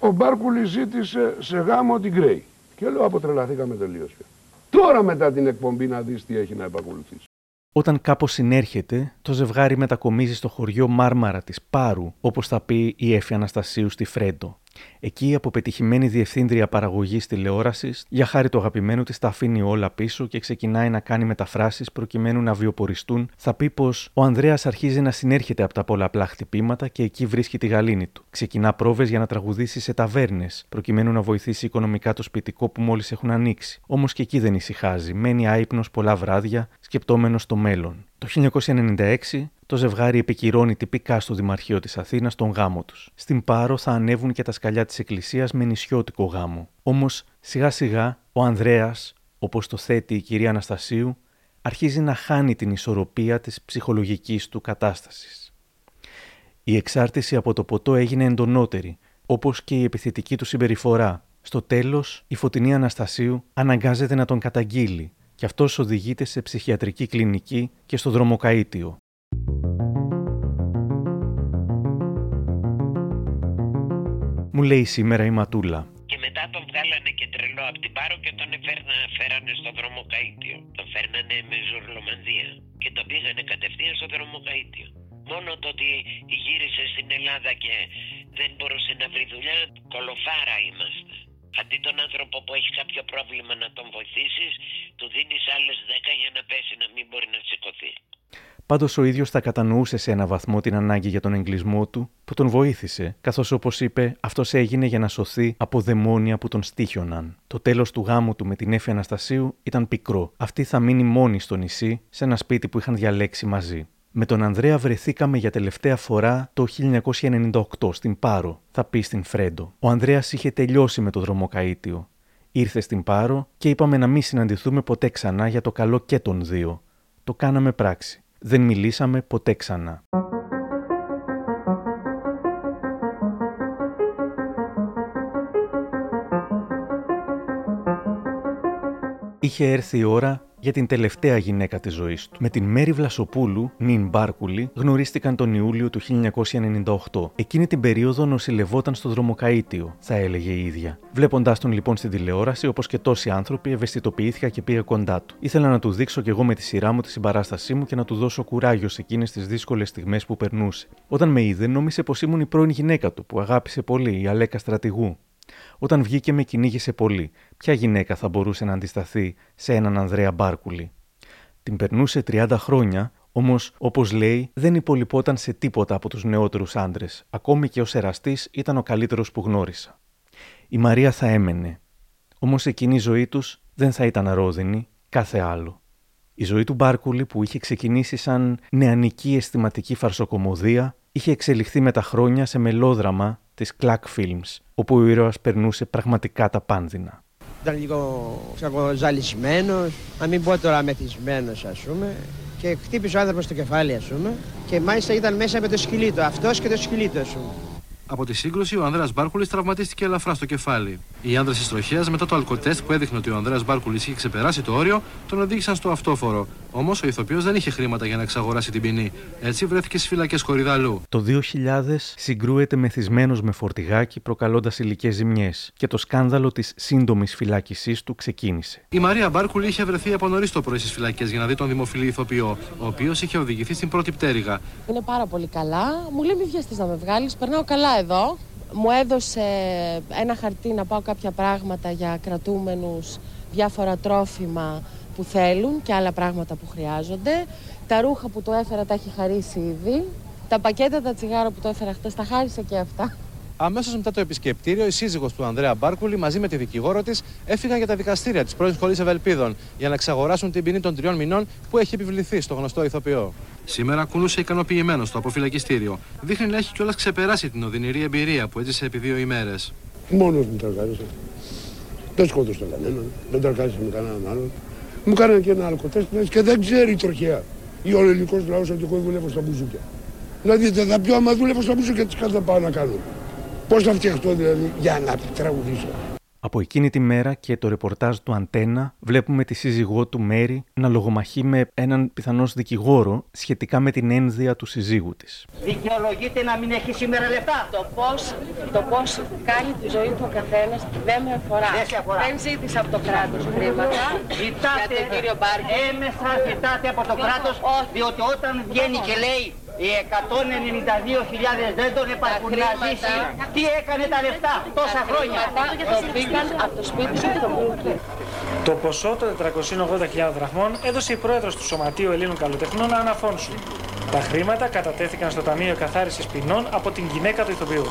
Ο Μπάρκουλης ζήτησε σε γάμο την Γκρέι. Και λέω αποτρελαθήκαμε τελείως. πια. Τώρα μετά την εκπομπή να δεις τι έχει να επακολουθήσει. Όταν κάπως συνέρχεται, το ζευγάρι μετακομίζει στο χωριό Μάρμαρα της Πάρου, όπως θα πει η Έφη Αναστασίου στη Φρέντο. Εκεί, από πετυχημένη διευθύντρια παραγωγής τηλεόρασης, για χάρη του αγαπημένου της, τα αφήνει όλα πίσω και ξεκινάει να κάνει μεταφράσεις προκειμένου να βιοποριστούν. Θα πει πως ο Ανδρέας αρχίζει να συνέρχεται από τα πολλαπλά χτυπήματα και εκεί βρίσκει τη γαλήνη του. Ξεκινά πρόβες για να τραγουδήσει σε ταβέρνες, προκειμένου να βοηθήσει οικονομικά το σπιτικό που μόλις έχουν ανοίξει. Όμως και εκεί δεν ησυχάζει. Μένει άϊπνος πολλά βράδια, σκεπτόμενο το μέλλον. Το 1996 το ζευγάρι επικυρώνει τυπικά στο Δημαρχείο της Αθήνας τον γάμο τους. Στην Πάρο θα ανέβουν και τα σκαλιά της Εκκλησίας με νησιώτικο γάμο. Όμως σιγά σιγά ο Ανδρέας, όπως το θέτει η κυρία Αναστασίου, αρχίζει να χάνει την ισορροπία της ψυχολογικής του κατάστασης. Η εξάρτηση από το ποτό έγινε εντονότερη, όπως και η επιθετική του συμπεριφορά. Στο τέλος, η φωτεινή Αναστασίου αναγκάζεται να τον καταγγείλει και αυτός οδηγείται σε ψυχιατρική κλινική και στο δρομοκαΐτιο. Μου λέει σήμερα η Ματούλα. Και μετά τον βγάλανε και τρελό από την Πάρο και τον εφέρνα, φέρανε στο δρομοκαΐτιο. Τον φέρνανε με ζουρλομανδία και τον πήγανε κατευθείαν στο δρομοκαΐτιο. Μόνο το ότι γύρισε στην Ελλάδα και δεν μπορούσε να βρει δουλειά, κολοφάρα είμαστε. Αντί τον άνθρωπο που έχει κάποιο πρόβλημα να τον βοηθήσεις, του δίνεις άλλες 10 για να πέσει να μην μπορεί να σηκωθεί. Πάντως ο ίδιος θα κατανοούσε σε ένα βαθμό την ανάγκη για τον εγκλισμό του, που τον βοήθησε, καθώς όπως είπε, αυτός έγινε για να σωθεί από δαιμόνια που τον στήχιοναν. Το τέλος του γάμου του με την Έφη Αναστασίου ήταν πικρό. Αυτή θα μείνει μόνη στο νησί, σε ένα σπίτι που είχαν διαλέξει μαζί. Με τον Ανδρέα βρεθήκαμε για τελευταία φορά το 1998 στην Πάρο, θα πει στην Φρέντο. Ο Ανδρέας είχε τελειώσει με το δρομοκαΐτιο. Ήρθε στην Πάρο και είπαμε να μην συναντηθούμε ποτέ ξανά για το καλό και των δύο. Το κάναμε πράξη. Δεν μιλήσαμε ποτέ ξανά. Είχε έρθει η ώρα για την τελευταία γυναίκα της ζωής του. Με την Μέρη Βλασοπούλου, νυν Μπάρκουλη, γνωρίστηκαν τον Ιούλιο του 1998. Εκείνη την περίοδο νοσηλευόταν στο δρομοκαίτιο, θα έλεγε η ίδια. Βλέποντάς τον λοιπόν στην τηλεόραση, όπως και τόσοι άνθρωποι, ευαισθητοποιήθηκα και πήγα κοντά του. Ήθελα να του δείξω κι εγώ με τη σειρά μου τη συμπαράστασή μου και να του δώσω κουράγιο σε εκείνες τις δύσκολες στιγμές που περνούσε. Όταν με είδε, νόμισε πως ήμουν η πρώην γυναίκα του, που αγάπησε πολύ, η Αλέκα Στρατηγού. Όταν βγήκε με κυνήγησε πολύ. Ποια γυναίκα θα μπορούσε να αντισταθεί σε έναν Ανδρέα Μπάρκουλη; Την περνούσε 30 χρόνια, όμως, όπως λέει, δεν υπολοιπόταν σε τίποτα από τους νεότερους άντρες. Ακόμη και ως εραστής ήταν ο καλύτερος που γνώρισα. Η Μαρία θα έμενε. Όμως εκείνη η ζωή τους δεν θα ήταν αρρώδινη, κάθε άλλο. Η ζωή του Μπάρκουλη, που είχε ξεκινήσει σαν νεανική αισθηματική φαρσοκομωδία, είχε εξελιχθεί με τα χρόνια σε μελόδραμα της Clack Films, όπου ο ήρωας περνούσε πραγματικά τα πάνδυνα. Ήταν λίγο ζαλισμένος, να μην πω τώρα μεθυσμένος ας πούμε και χτύπησε ο άνθρωπος στο κεφάλι ας πούμε και μάλιστα ήταν μέσα με το σκυλί του, αυτός και το σκυλί του ας πούμε. Από τη σύγκρουση, ο Ανδρέας Μπάρκουλης τραυματίστηκε ελαφρά στο κεφάλι. Οι άνδρες της τροχέας, μετά το αλκοτέστ που έδειχνε ότι ο Ανδρέας Μπάρκουλης είχε ξεπεράσει το όριο, τον οδήγησαν στο αυτόφορο. Όμως ο ηθοποιός δεν είχε χρήματα για να εξαγοράσει την ποινή. Έτσι βρέθηκε στις φυλακές Κορυδαλού. Το 2000 συγκρούεται μεθυσμένος με φορτηγάκι, προκαλώντας υλικές ζημιές. Και το σκάνδαλο της σύντομης φυλάκισής του ξεκίνησε. Η Μαρία Μπάρκουλη είχε βρεθεί από νωρίς το πρωί στις φυλακές για να δει τον δημοφιλή ηθοποιό, ο οποίος είχε οδηγηθεί στην πρώτη πτέρυγα. Είναι πάρα πολύ καλά. Μου λέει: Μη βιαστεί να με βγάλεις, περνάω καλά εδώ. Μου έδωσε ένα χαρτί να πάω κάποια πράγματα για κρατούμενους, διάφορα τρόφιμα που θέλουν και άλλα πράγματα που χρειάζονται. Τα ρούχα που το έφερα τα έχει χαρίσει ήδη. Τα πακέτα τα τσιγάρα που το έφερα χτες τα χάρισε και αυτά. Αμέσως μετά το επισκεπτήριο, η σύζυγος του Ανδρέα Μπάρκουλη μαζί με τη δικηγόρο της έφυγαν για τα δικαστήρια της πρώην σχολής Ευελπίδων για να εξαγοράσουν την ποινή των τριών μηνών που έχει επιβληθεί στο γνωστό ηθοποιό. Σήμερα κουνούσε ικανοποιημένος στο αποφυλακιστήριο. Δείχνει να έχει κιόλας ξεπεράσει την οδυνηρή εμπειρία που έζησε επί δύο ημέρες. Μόνος μου τρακάρισα. Δεν σκότωσα κανέναν. Δεν τρακάρισα με κανέναν άλλον. Μου κάνανε και ένα αλκοτέστ και δεν ξέρει η τροχιά. Ή ο ελληνικό λαός ότι εγώ δουλεύω στα μπουζούκια. Δηλαδή θα πιω άμα δούλευα στα μπουζούκια τι θα πάω να κάνω. Πώς θα φτιαχτώ δηλαδή για να τραγουδήσω. Από εκείνη τη μέρα και το ρεπορτάζ του Αντένα βλέπουμε τη σύζυγό του Μέρη να λογομαχεί με έναν πιθανώ δικηγόρο σχετικά με την ένδυα του συζύγου της. Δικαιολογείται να μην έχει σήμερα λεφτά. Το πώς το πώς κάνει τη ζωή του ο καθένας δεν με αφορά. Δεν σε αφορά. Δεν ζήτησα από το κράτος χρήματα. Ζητάτε, για τον κύριο Μπάρκη. έμεσα ζητάτε από το κράτος, διότι όταν βγαίνει και λέει οι 192.000 δεν τον υπάρχουν να ζήσει. Τι έκανε τα λεφτά τόσα χρόνια; Το πήγαν από το σπίτι του στο Μπούκι. Το ποσό των 480.000 δραχμών έδωσε η πρόεδρος του Σωματείου Ελλήνων Καλλιτεχνών να αναφώνσουν. Τα χρήματα κατατέθηκαν στο Ταμείο Καθάρισης Ποινών από την γυναίκα του ηθοποιού.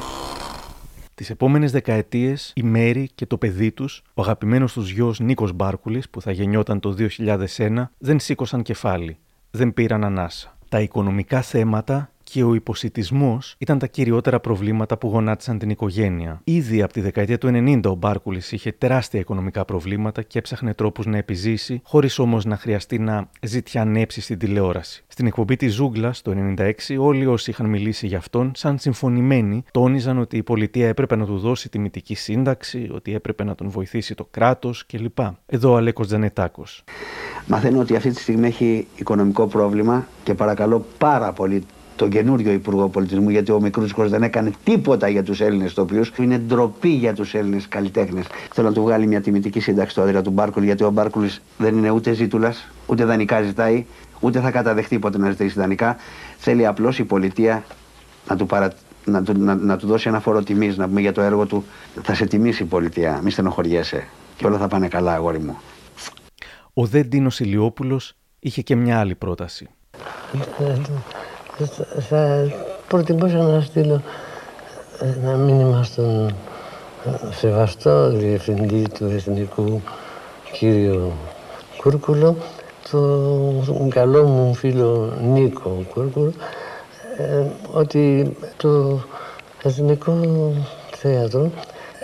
Τις επόμενες δεκαετίες, η Μέρη και το παιδί τους, ο αγαπημένος τους γιος Νίκος Μπάρκουλης, που θα γεννιόταν το 2001, δεν σήκωσαν κεφάλι. Δεν πήραν ανάσα. Τα οικονομικά θέματα και ο υποσυτισμός ήταν τα κυριότερα προβλήματα που γονάτισαν την οικογένεια. Ήδη από τη δεκαετία του 90 ο Μπάρκουλης είχε τεράστια οικονομικά προβλήματα και έψαχνε τρόπους να επιζήσει, χωρίς όμως να χρειαστεί να ζητιανέψει στην τηλεόραση. Στην εκπομπή της Ζούγκλα το 96, όλοι όσοι είχαν μιλήσει για αυτόν, σαν συμφωνημένοι, τόνιζαν ότι η πολιτεία έπρεπε να του δώσει τιμητική σύνταξη, ότι έπρεπε να τον βοηθήσει το κράτος κλπ. Εδώ ο Αλέκος Τζανετάκος. Μαθαίνω ότι αυτή τη στιγμή έχει οικονομικό πρόβλημα και παρακαλώ πάρα πολύ τον καινούριο Υπουργό Πολιτισμού, γιατί ο Μικρούτσικο δεν έκανε τίποτα για τους Έλληνες τοπιού. Είναι ντροπή για τους Έλληνες καλλιτέχνες. Θέλω να του βγάλει μια τιμητική σύνταξη στο άδεια του Μπάρκουλ, γιατί ο Μπάρκουλ δεν είναι ούτε ζήτουλας, ούτε δανεικά ζητάει, ούτε θα καταδεχτεί ποτέ να ζητήσει δανεικά. Θέλει απλώς η πολιτεία να του, παρα... να, του, να, να του δώσει ένα φόρο τιμής, να πούμε για το έργο του. Θα σε τιμήσει η πολιτεία, μη στενοχωριέσαι. Και όλα θα πάνε καλά, αγόρι μου. Ο Δέντινος Ηλιόπουλος είχε και μια άλλη πρόταση. Θα προτιμούσα να στείλω ένα μήνυμα στον σεβαστό διευθυντή του Εθνικού κύριο Κούρκουλο, τον καλό μου φίλο Νίκο Κούρκουλο, ε, ότι το Εθνικό Θέατρο,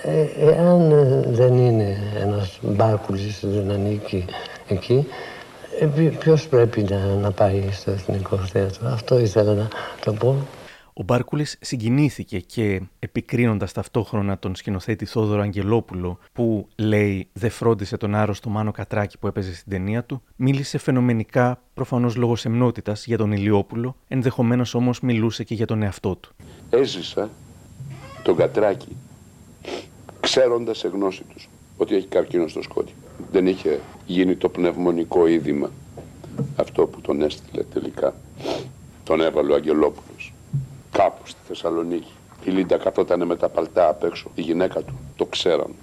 ε, εάν δεν είναι ένας μπάρκουλης, δεν ανήκει εκεί, ε, ποιος πρέπει να, να πάει στο Εθνικό Θέατρο; Αυτό ήθελα να το πω. Ο Μπάρκουλης συγκινήθηκε και επικρίνοντας ταυτόχρονα τον σκηνοθέτη Θόδωρο Αγγελόπουλο, που λέει δεν φρόντισε τον άρρωστο Μάνο Κατράκη που έπαιζε στην ταινία του, μίλησε φαινομενικά, προφανώς λόγω σεμνότητα, για τον Ηλιόπουλο, ενδεχομένως όμως μιλούσε και για τον εαυτό του. Έζησα τον Κατράκη ξέροντας σε γνώση τους ότι έχει καρκίνο στο σκότι. Δεν είχε γίνει το πνευμονικό είδημα αυτό που τον έστειλε τελικά. Τον έβαλε ο Αγγελόπουλος κάπου στη Θεσσαλονίκη. Η Λίντα καθόταν με τα παλτά απ' έξω. Η γυναίκα του το ξέραν.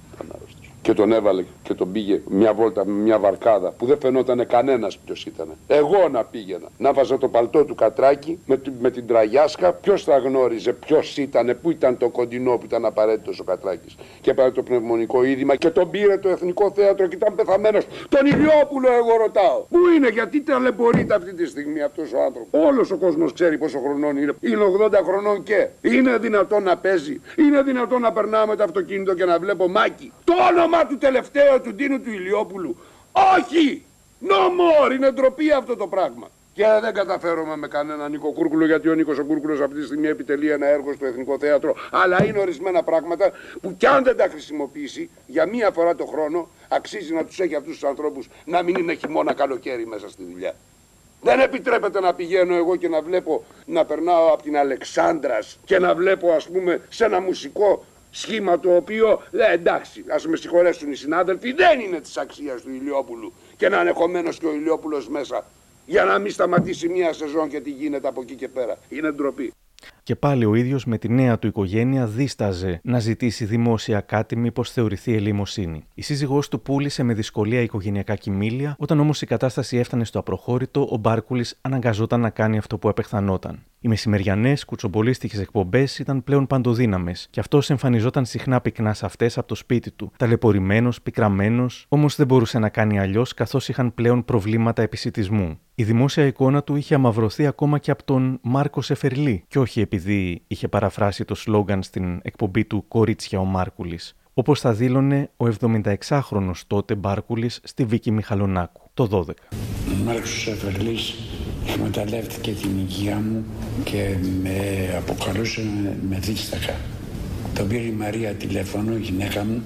Και τον έβαλε και τον πήγε μια βόλτα με μια βαρκάδα που δεν φαινόταν κανένας ποιος ήταν. Εγώ να πήγαινα. Να βάζα το παλτό του κατράκι με, με την τραγιάσκα. Ποιος θα γνώριζε ποιος ήταν, πού ήταν το κοντινό που ήταν απαραίτητος ο κατράκι. Και πάρε το πνευμονικό είδημα και τον πήρε το Εθνικό Θέατρο και ήταν πεθαμένος. Τον Ηλιόπουλο, εγώ ρωτάω. Πού είναι, γιατί ταλαιπωρείται αυτή τη στιγμή αυτός ο άνθρωπος; Όλος ο κόσμος ξέρει πόσο χρονών είναι. Είναι 80 χρονών και. Είναι δυνατόν να παίζει. Είναι δυνατόν να περνάμε το αυτοκίνητο και να βλέπω μάκι. Το όνομα του τελευταίου του Ντίνου του Ηλιόπουλου. Όχι! No more! Είναι ντροπή αυτό το πράγμα. Και δεν καταφέρομαι με κανέναν Νίκο Κούρκουλο, γιατί ο Νίκος ο Κούρκουλος αυτή τη στιγμή επιτελεί ένα έργο στο Εθνικό Θέατρο. Αλλά είναι ορισμένα πράγματα που κι αν δεν τα χρησιμοποιήσει για μία φορά το χρόνο, αξίζει να τους έχει αυτούς τους ανθρώπους να μην είναι χειμώνα καλοκαίρι μέσα στη δουλειά. Δεν επιτρέπεται να πηγαίνω εγώ και να βλέπω να περνάω από την Αλεξάνδρας και να βλέπω ας πούμε σε ένα μουσικό σχήμα το οποίο, ε, εντάξει, ας με συγχωρέσουν οι συνάδελφοι, δεν είναι της αξίας του Ηλιόπουλου και να είναι χωμένος και ο Ηλιόπουλος μέσα για να μην σταματήσει μία σεζόν και τι γίνεται από εκεί και πέρα. Είναι ντροπή. Και πάλι ο ίδιος με τη νέα του οικογένεια δίσταζε να ζητήσει δημόσια κάτι μήπως θεωρηθεί ελεημοσύνη. Η σύζυγός του πούλησε με δυσκολία οικογενειακά κοιμήλια, όταν όμως η κατάσταση έφτανε στο απροχώρητο, ο Μπάρκουλης αναγκαζόταν να κάνει αυτό που επεχθανόταν. Οι μεσημεριανές κουτσομπολίστικες εκπομπές ήταν πλέον παντοδύναμες και αυτός εμφανιζόταν συχνά πυκνά σε αυτές από το σπίτι του, ταλαιπωρημένος, πικραμένος, όμως δεν μπορούσε να κάνει αλλιώς καθώς είχαν πλέον προβλήματα επισιτισμού. Η δημόσια εικόνα του είχε αμαυρωθεί ακόμα και από τον Μάρκο Σεφερλί, και όχι επειδή είχε παραφράσει το σλόγκαν στην εκπομπή του Κορίτσια ο Μάρκουλης, όπως θα δήλωνε ο 76χρονος τότε Μπάρκουλης στη Βίκη Μιχαλονάκου το 12. Ο Μάρκος Σεφερλής εκμεταλλεύτηκε την υγεία μου και με αποκαλούσε με δίστακα. Τον πήρε η Μαρία τηλέφωνο, η γυναίκα μου,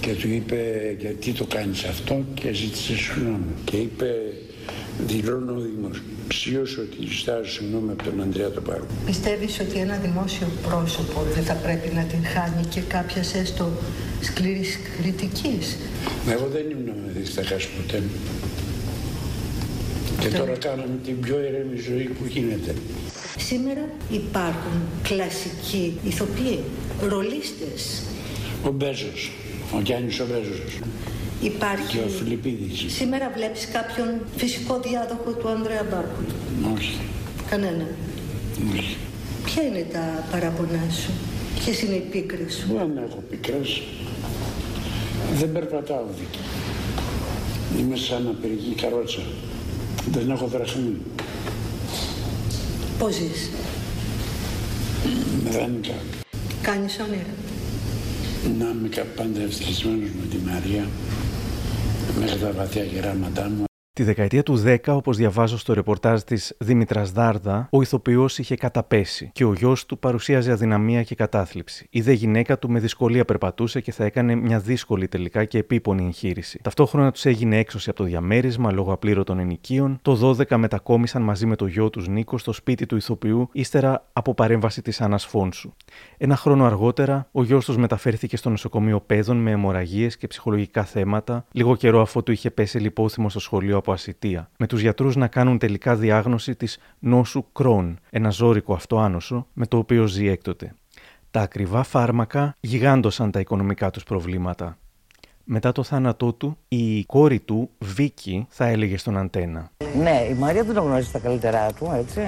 και του είπε γιατί το κάνεις αυτό; και ζήτησε συγγνώμη. Και είπε δηλώνω δημοσίως ότι ζητάω συγγνώμη από τον Ανδρέα τον Πάρου. Πιστεύεις ότι ένα δημόσιο πρόσωπο δεν θα πρέπει να την χάνει και κάποια έστω σκληρής κριτικής; Εγώ δεν ήμουν δισταχάς ποτέ. Και τώρα κάναμε την πιο ηρεμή ζωή που γίνεται. Σήμερα υπάρχουν κλασικοί ηθοποιοί, ρολίστες. Ο Μπέζος, ο Γιάννης ο Μπέζος. Υπάρχει... Και ο Φιλιππίδης. Σήμερα βλέπεις κάποιον φυσικό διάδοχο του Ανδρέα Μπάρκου. Όχι. Κανένα. Όχι. Ποια είναι τα παραπονά σου, ποιες είναι οι πίκρες σου; Δεν έχω πίκρες. Δεν περπατάω δίκη. Είμαι σαν απεργή καρότσα. Δεν έχω δραχμή. Πώς ζεις; Με δανεικά. Κάνεις όνειρα. Να είμαι πάντα ευτυχισμένος με τη Μαρία μέχρι τα βαθιά γεράματά μου. Τη δεκαετία του 10, όπως διαβάζω στο ρεπορτάζ της Δήμητρας Δάρδα, ο ηθοποιός είχε καταπέσει και ο γιος του παρουσίαζε αδυναμία και κατάθλιψη. Η δε γυναίκα του με δυσκολία περπατούσε και θα έκανε μια δύσκολη τελικά και επίπονη εγχείρηση. Ταυτόχρονα τους έγινε έξωση από το διαμέρισμα λόγω απλήρωτων ενοικίων. Το 12 μετακόμισαν μαζί με το γιο τους Νίκο στο σπίτι του ηθοποιού, ύστερα από παρέμβαση της Άννας Φόνσου. Ένα χρόνο αργότερα, ο γιος τους μεταφέρθηκε στο νοσοκομείο Πέδων με αιμορραγίες και ψυχολογικά θέματα, λίγο καιρό αφού του είχε πέσει λιπόθυμο στο σχολείο από ασυτεία, με τους γιατρούς να κάνουν τελικά διάγνωση της νόσου Κρόν, ένα ζώρικο αυτοάνωσο με το οποίο ζει έκτοτε. Τα ακριβά φάρμακα γιγάντωσαν τα οικονομικά τους προβλήματα. Μετά το θάνατό του, η κόρη του, Βίκη, θα έλεγε στον Αντένα. Ναι, η Μαρία δεν το γνώριζε τα καλύτερά του, έτσι.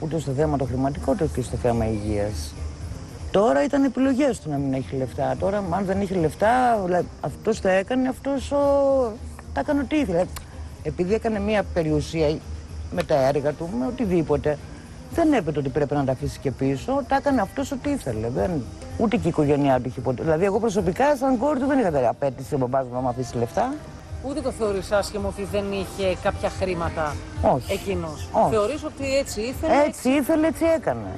Ούτε στο θέμα το χρηματικό, ούτε και στο θέμα υγείας. Τώρα ήταν επιλογές του να μην έχει λεφτά. Τώρα, αν δεν είχε λεφτά, αυτός το έκανε, αυτός τα έκανε ό,τι ήθελε. Επειδή έκανε μια περιουσία με τα έργα του, με οτιδήποτε, δεν έπεται ότι πρέπει να τα αφήσει και πίσω. Τα έκανε αυτός ό,τι ήθελε. Δεν... Ούτε και η οικογένειά του είχε ποτέ. Δηλαδή, εγώ προσωπικά, σαν κόρη του, δεν είχα την απέτηση ο μπαμπάς μου να μου αφήσει λεφτά. Ούτε το θεωρείς άσχημο ότι δεν είχε κάποια χρήματα Όχι. εκείνος; Όχι. Θεωρείς ότι έτσι ήθελε; Έτσι ήθελε, έτσι έκανε.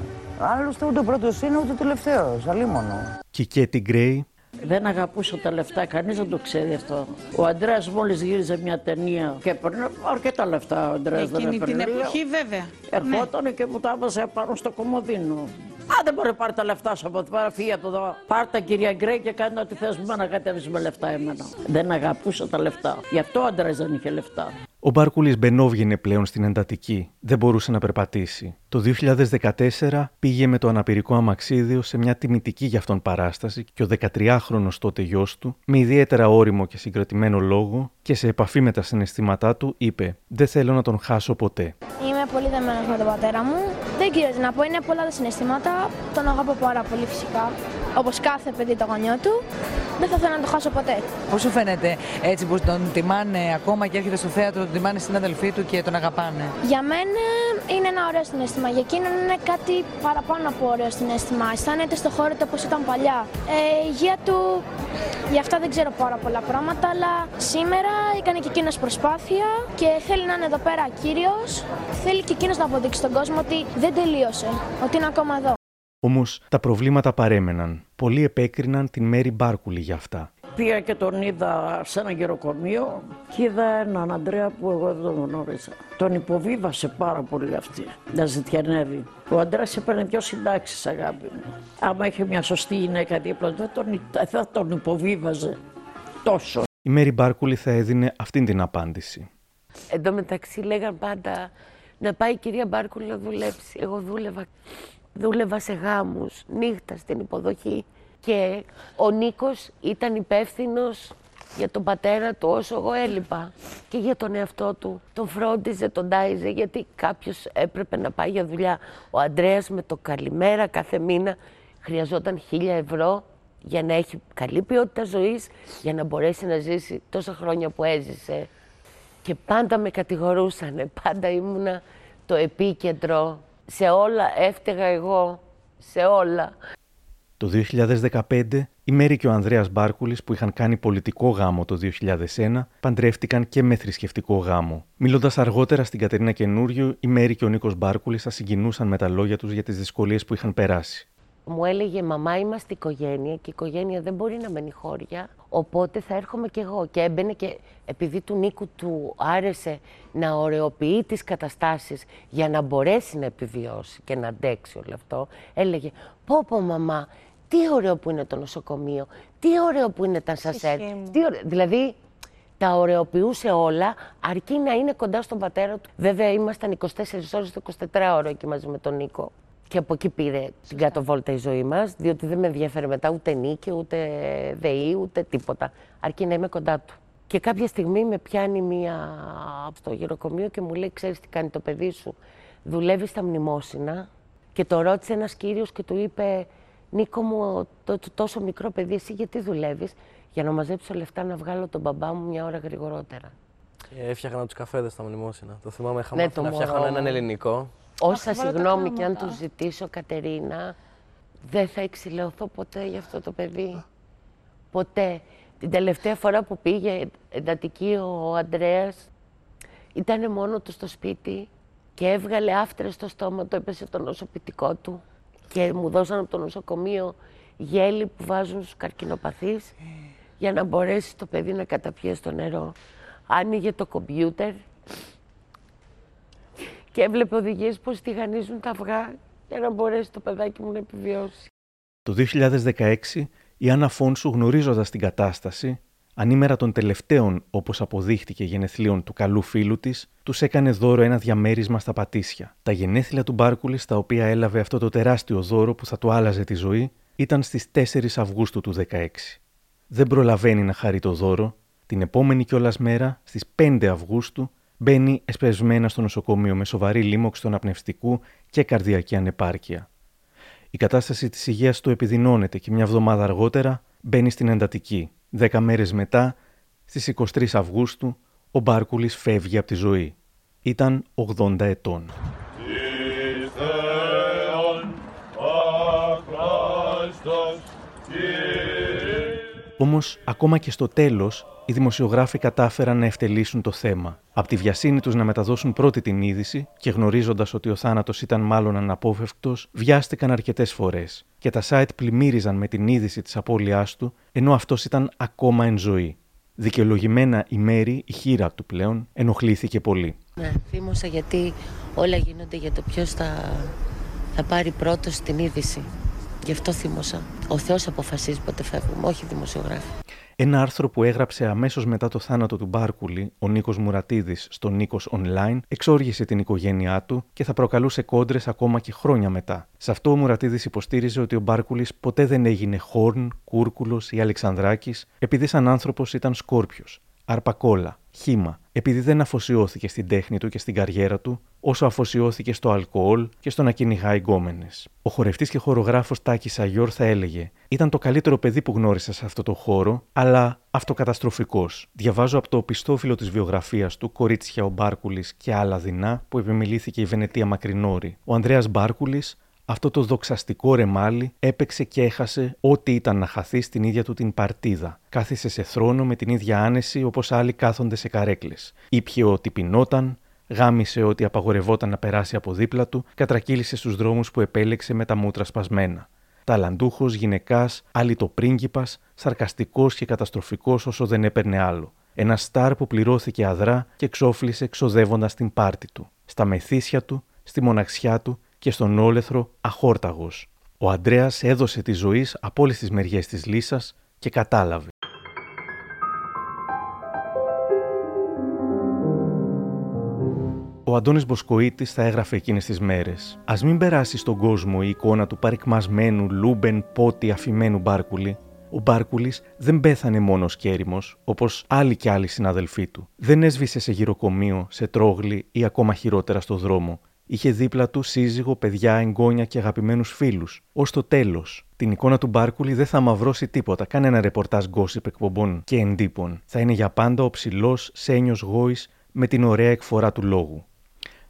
Άλλωστε ούτε ο πρώτος είναι ούτε ο τελευταίος. Αλίμονο. Και η Κέτι Γκρέι Δεν αγαπούσε τα λεφτά, κανείς δεν το ξέρει αυτό. Ο Αντρέας μόλις γύριζε μια ταινία και έπαιρνε αρκετά λεφτά. Ο Αντρέας δεν Εκείνη έπαιρνε. την εποχή βέβαια. Ερχόταν και μου τα έβαζε πάνω στο κομμωδίνο. Α, δεν μπορεί να πάρει τα λεφτά σου από εδώ πέρα, φύγε από εδώ. Πάρ τα κυρία Γκρέι και κάνει ό,τι θες με να κατέβεις με λεφτά εμένα. Δεν αγαπούσε τα λεφτά. Γι' αυτό ο Αντρέας δεν είχε λεφτά. Ο Μπάρκουλη μπενόβγαινε πλέον στην εντατική. Δεν μπορούσε να περπατήσει. Το 2014 πήγε με το αναπηρικό αμαξίδιο σε μια τιμητική για αυτόν παράσταση και ο 13χρονο τότε γιος του, με ιδιαίτερα όριμο και συγκρατημένο λόγο και σε επαφή με τα συναισθήματά του, είπε: Δεν θέλω να τον χάσω ποτέ. Είμαι πολύ δεμένος με τον πατέρα μου. Δεν ξέρω τι να πω, είναι πολλά τα συναισθήματα. Τον αγαπώ πάρα πολύ φυσικά. Όπως κάθε παιδί το γονιό του. Δεν θα θέλω να το χάσω ποτέ. Πώς σου φαίνεται έτσι που τον τιμάνε ακόμα και έρχεται στο θέατρο, τον τιμάνε στην αδελφή του και τον αγαπάνε; Για μένα είναι ένα ωραίο συναίσθημα. Για εκείνον είναι κάτι παραπάνω από ωραίο συναίσθημα. Αισθάνεται στο χώρο του όπως ήταν παλιά. Ε, η υγεία του, γι' αυτό δεν ξέρω πάρα πολλά πράγματα, αλλά σήμερα έκανε και εκείνος προσπάθεια και θέλει να είναι εδώ πέρα κύριος. Θέλει και εκείνος να αποδείξει στον κόσμο ότι δεν τελείωσε, ότι είναι ακόμα εδώ. Όμως τα προβλήματα παρέμεναν. Πολλοί επέκριναν την Μέρι Μπάρκουλη για αυτά. Πήγα και τον είδα σε ένα γεροκομείο και είδα έναν Αντρέα που εγώ δεν τον γνώριζα. Τον υποβίβασε πάρα πολύ αυτή, να ζητιανεύει. Ο Αντρέας έπαιρνε δυο συντάξεις αγάπη μου. Άμα είχε μια σωστή γυναίκα δίπλα του, δεν τον, θα τον υποβίβαζε τόσο. Η Μέρι Μπάρκουλη θα έδινε αυτήν την απάντηση. Εν τω μεταξύ λέγαν πάντα να πάει η κυρία Μπάρκουλη να δουλέψει. Εγώ δούλευα, δούλευα σε γάμους, νύχτα στην υποδοχή και ο Νίκος ήταν υπεύθυνος για τον πατέρα του όσο εγώ έλειπα και για τον εαυτό του. Τον φρόντιζε, τον τάιζε γιατί κάποιος έπρεπε να πάει για δουλειά. Ο Ανδρέας με το καλημέρα κάθε μήνα χρειαζόταν χίλια ευρώ για να έχει καλή ποιότητα ζωής, για να μπορέσει να ζήσει τόσα χρόνια που έζησε. Και πάντα με κατηγορούσανε, πάντα ήμουνα το επίκεντρο. Σε όλα έφταιγα εγώ, σε όλα. Το 2015, η Μέρη και ο Ανδρέας Μπάρκουλης που είχαν κάνει πολιτικό γάμο το 2001, παντρεύτηκαν και με θρησκευτικό γάμο. Μιλώντας αργότερα στην Κατερίνα Καινούριου, η Μέρη και ο Νίκος Μπάρκουλης θα συγκινούσαν με τα λόγια τους για τις δυσκολίες που είχαν περάσει. Μου έλεγε μαμά είμαστε οικογένεια και η οικογένεια δεν μπορεί να μένει χώρια, οπότε θα έρχομαι κι εγώ. Και έμπαινε και επειδή του Νίκου του άρεσε να ωρεοποιεί τις καταστάσεις για να μπορέσει να επιβιώσει και να αντέξει όλο αυτό, έλεγε πω πω μαμά, τι ωραίο που είναι το νοσοκομείο, τι ωραίο που είναι τα σασέτ, τι ωραίο... Δηλαδή τα ωρεοποιούσε όλα, αρκεί να είναι κοντά στον πατέρα του. Βέβαια, ήμασταν 24 ώρες το 24 ώρο εκεί μαζί με τον Νίκο. Και από εκεί πήρε την κάτω βόλτα η ζωή μας, διότι δεν με ενδιαφέρει μετά ούτε νίκη, ούτε ΔΕΗ, ούτε τίποτα. Αρκεί να είμαι κοντά του. Και κάποια στιγμή με πιάνει μία στο γυροκομείο και μου λέει: Ξέρεις τι κάνει το παιδί σου; Δουλεύει στα μνημόσυνα. Και το ρώτησε ένας κύριος και του είπε: Νίκο μου, το, το, τόσο μικρό παιδί, εσύ γιατί δουλεύεις, Για να μαζέψω λεφτά να βγάλω τον μπαμπά μου μια ώρα γρηγορότερα. Ε, Έφτιαχνα τους καφέδες στα μνημόσυνα. Το θυμάμαι, είχα Ναι, μάθει το να μωρό φτιάχνω έναν μου. ελληνικό. Όσα Αχ, βάλε τα συγγνώμη και αν κλάματα. τους ζητήσω, Κατερίνα, δεν θα εξηλαιωθώ ποτέ για αυτό το παιδί. Ποτέ. Την τελευταία φορά που πήγε εντατική ο Ανδρέας, ήταν μόνο του στο σπίτι και έβγαλε άφτρες στο στόμα του, έπεσε το νοσοποιητικό του και μου δώσαν από το νοσοκομείο γέλη που βάζουν στους καρκινοπαθείς για να μπορέσει το παιδί να καταπιέσει το νερό. Άνοιγε το κομπιούτερ και έβλεπε οδηγίες πώς τηγανίζουν τα αυγά για να μπορέσει το παιδάκι μου να επιβιώσει. Το 2016, η Άννα Φόνσου γνωρίζοντας την κατάσταση, ανήμερα των τελευταίων, όπως αποδείχτηκε, γενεθλίων του καλού φίλου της, τους έκανε δώρο ένα διαμέρισμα στα Πατήσια. Τα γενέθλια του Μπάρκουλης, στα οποία έλαβε αυτό το τεράστιο δώρο που θα του άλλαζε τη ζωή, ήταν στις 4 Αυγούστου του 2016. δεν προλαβαίνει να χαρεί το δώρο. Την επόμενη κιόλας μέρα, στις 5 Αυγούστου, μπαίνει εσπεσμένα στο νοσοκομείο με σοβαρή λίμωξη του αναπνευστικού και καρδιακή ανεπάρκεια. Η κατάσταση της υγείας του επιδεινώνεται και μια εβδομάδα αργότερα μπαίνει στην εντατική. Δέκα μέρες μετά, στις 23 Αυγούστου, ο Μπάρκουλης φεύγει από τη ζωή. Ήταν 80 ετών. Όμως, ακόμα και στο τέλος, οι δημοσιογράφοι κατάφεραν να ευτελίσουν το θέμα. Από τη βιασύνη τους να μεταδώσουν πρώτη την είδηση και γνωρίζοντας ότι ο θάνατος ήταν μάλλον αναπόφευκτος, βιάστηκαν αρκετές φορές και τα site πλημμύριζαν με την είδηση της απώλειάς του, ενώ αυτός ήταν ακόμα εν ζωή. Δικαιολογημένα η Μέρη, η χείρα του πλέον, ενοχλήθηκε πολύ. Ναι, θύμωσα γιατί όλα γίνονται για το ποιος θα, θα πάρει πρώτος την είδηση. Γι' αυτό θύμωσα. Ο Θεός αποφασίζει πότε φεύγουμε, όχι οι δημοσιογράφοι. Ένα άρθρο που έγραψε αμέσως μετά το θάνατο του Μπάρκουλη, ο Νίκος Μουρατίδης, στο Νίκος Online, εξόργησε την οικογένειά του και θα προκαλούσε κόντρες ακόμα και χρόνια μετά. Σε αυτό ο Μουρατίδης υποστήριζε ότι ο Μπάρκουλης ποτέ δεν έγινε Χόρν, Κούρκουλος ή Αλεξανδράκης, επειδή σαν άνθρωπος ήταν Σκόρπιος, αρπακόλα, χήμα, επειδή δεν αφοσιώθηκε στην τέχνη του και στην καριέρα του, όσο αφοσιώθηκε στο αλκοόλ και στο να κυνηγάει γκόμενε. Ο χορευτής και χορογράφος Τάκης Αγιόρ θα έλεγε: Ήταν το καλύτερο παιδί που γνώρισα σε αυτό το χώρο, αλλά αυτοκαταστροφικός. Διαβάζω από το πιστόφυλλο της βιογραφίας του Κορίτσια ο Μπάρκουλης και άλλα δεινά που επιμελήθηκε η Βενετία Μακρινόρη. Ο Ανδρέας Μπάρκουλης αυτό το δοξαστικό ρεμάλι έπαιξε και έχασε ό,τι ήταν να χαθεί στην ίδια του την παρτίδα. Κάθισε σε θρόνο με την ίδια άνεση όπως άλλοι κάθονται σε καρέκλες. Ήπιε ό,τι πεινόταν, γάμισε ό,τι απαγορευόταν να περάσει από δίπλα του, κατρακύλησε στους δρόμους που επέλεξε με τα μούτρα σπασμένα. Ταλαντούχος, γυναικάς, το πρίγκιπα, σαρκαστικός και καταστροφικός όσο δεν έπαιρνε άλλο. Ένα στάρ που πληρώθηκε αδρά και ξόφλησε ξοδεύοντας την πάρτη του. Στα μεθύσια του, στη μοναξιά του και στον όλεθρο αχόρταγος. Ο Αντρέας έδωσε τη ζωή από όλες τις μεριές της λύσας και κατάλαβε. Ο Αντώνης Μποσκοίτης θα έγραφε εκείνες τις μέρες «Ας μην περάσει στον κόσμο η εικόνα του παρικμασμένου, λούμπεν, πότη, αφημένου Μπάρκουλη. Ο Μπάρκουλης δεν πέθανε μόνος κέριμο, όπως άλλοι και άλλοι συναδελφοί του. Δεν έσβησε σε γυροκομείο, σε τρόγλι ή ακόμα χειρότερα στο δρόμο. Είχε δίπλα του σύζυγο, παιδιά, εγγόνια και αγαπημένους φίλους. Ω το τέλος, την εικόνα του Μπάρκουλη δεν θα μαυρώσει τίποτα, κανένα ρεπορτάζ γκόσυπ εκπομπών και εντύπων. Θα είναι για πάντα ο ψηλός Σένιος Γόης με την ωραία εκφορά του λόγου.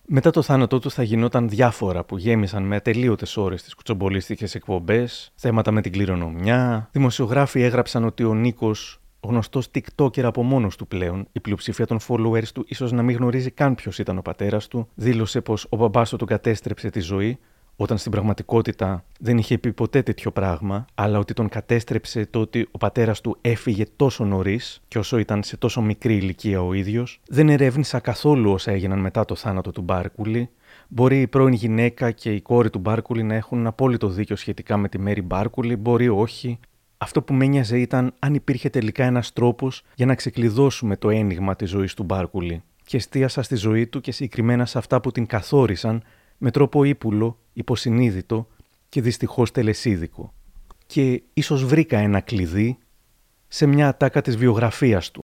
Μετά το θάνατό του θα γινόταν διάφορα που γέμισαν με ατελείωτες ώρες τις κουτσομπολίστικες εκπομπές, θέματα με την κληρονομιά. Δημοσιογράφοι έγραψαν ότι ο Νίκος γνωστός TikToker από μόνος του πλέον, η πλειοψηφία των followers του ίσως να μην γνωρίζει καν ποιος ήταν ο πατέρας του, δήλωσε πως ο μπαμπάς του τον κατέστρεψε τη ζωή, όταν στην πραγματικότητα δεν είχε πει ποτέ τέτοιο πράγμα, αλλά ότι τον κατέστρεψε το ότι ο πατέρας του έφυγε τόσο νωρίς και όσο ήταν σε τόσο μικρή ηλικία ο ίδιος. Δεν ερεύνησα καθόλου όσα έγιναν μετά το θάνατο του Μπάρκουλη. Μπορεί η πρώην γυναίκα και η κόρη του Μπάρκουλη να έχουν απόλυτο δίκιο σχετικά με τη Μέρη Μπάρκουλη, μπορεί όχι. Αυτό που με νοιάζε ήταν αν υπήρχε τελικά ένας τρόπος για να ξεκλειδώσουμε το ένιγμα της ζωής του Μπάρκουλη. Και εστίασα στη ζωή του και συγκεκριμένα σε αυτά που την καθόρισαν με τρόπο ύπουλο, υποσυνείδητο και δυστυχώς τελεσίδικο. Και ίσως βρήκα ένα κλειδί σε μια ατάκα της βιογραφίας του.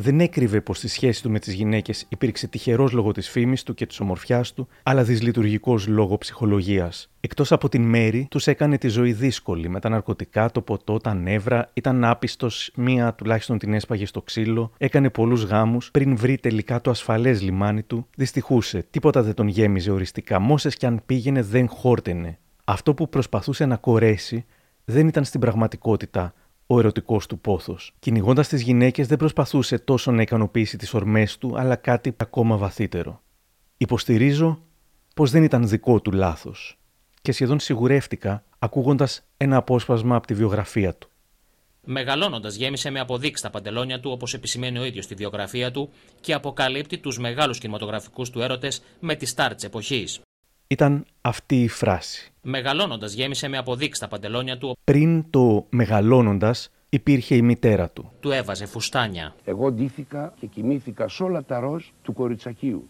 Δεν έκρυβε πως στη σχέση του με τις γυναίκες υπήρξε τυχερός λόγω της φήμης του και της ομορφιάς του, αλλά δυσλειτουργικός λόγω ψυχολογίας. Εκτός από την Μέρη, τους έκανε τη ζωή δύσκολη με τα ναρκωτικά, το ποτό, τα νεύρα, ήταν άπιστος, μία τουλάχιστον την έσπαγε στο ξύλο, έκανε πολλούς γάμους, πριν βρει τελικά το ασφαλές λιμάνι του, δυστυχούσε, τίποτα δεν τον γέμιζε οριστικά, μόσες κι αν πήγαινε δεν χόρτενε. Αυτό που προσπαθούσε να κορέσει δεν ήταν στην πραγματικότητα ο ερωτικός του πόθος. Κυνηγώντας τις γυναίκες, δεν προσπαθούσε τόσο να ικανοποιήσει τις ορμές του, αλλά κάτι ακόμα βαθύτερο. Υποστηρίζω πως δεν ήταν δικό του λάθος και σχεδόν σιγουρεύτηκα ακούγοντας ένα απόσπασμα από τη βιογραφία του. Μεγαλώνοντας, γέμισε με αποδείξεις τα παντελόνια του, όπως επισημαίνει ο ίδιος στη βιογραφία του, και αποκαλύπτει τους μεγάλους κινηματογραφικούς του έρωτες με τη στάρ της εποχής. Ήταν αυτή η φράση. Μεγαλώνοντας, γέμισε με αποδείξει τα παντελόνια του. Πριν το μεγαλώνοντας, υπήρχε η μητέρα του. Του έβαζε φουστάνια. Εγώ ντύθηκα και κοιμήθηκα σε όλα τα ροζ του κοριτσακίου.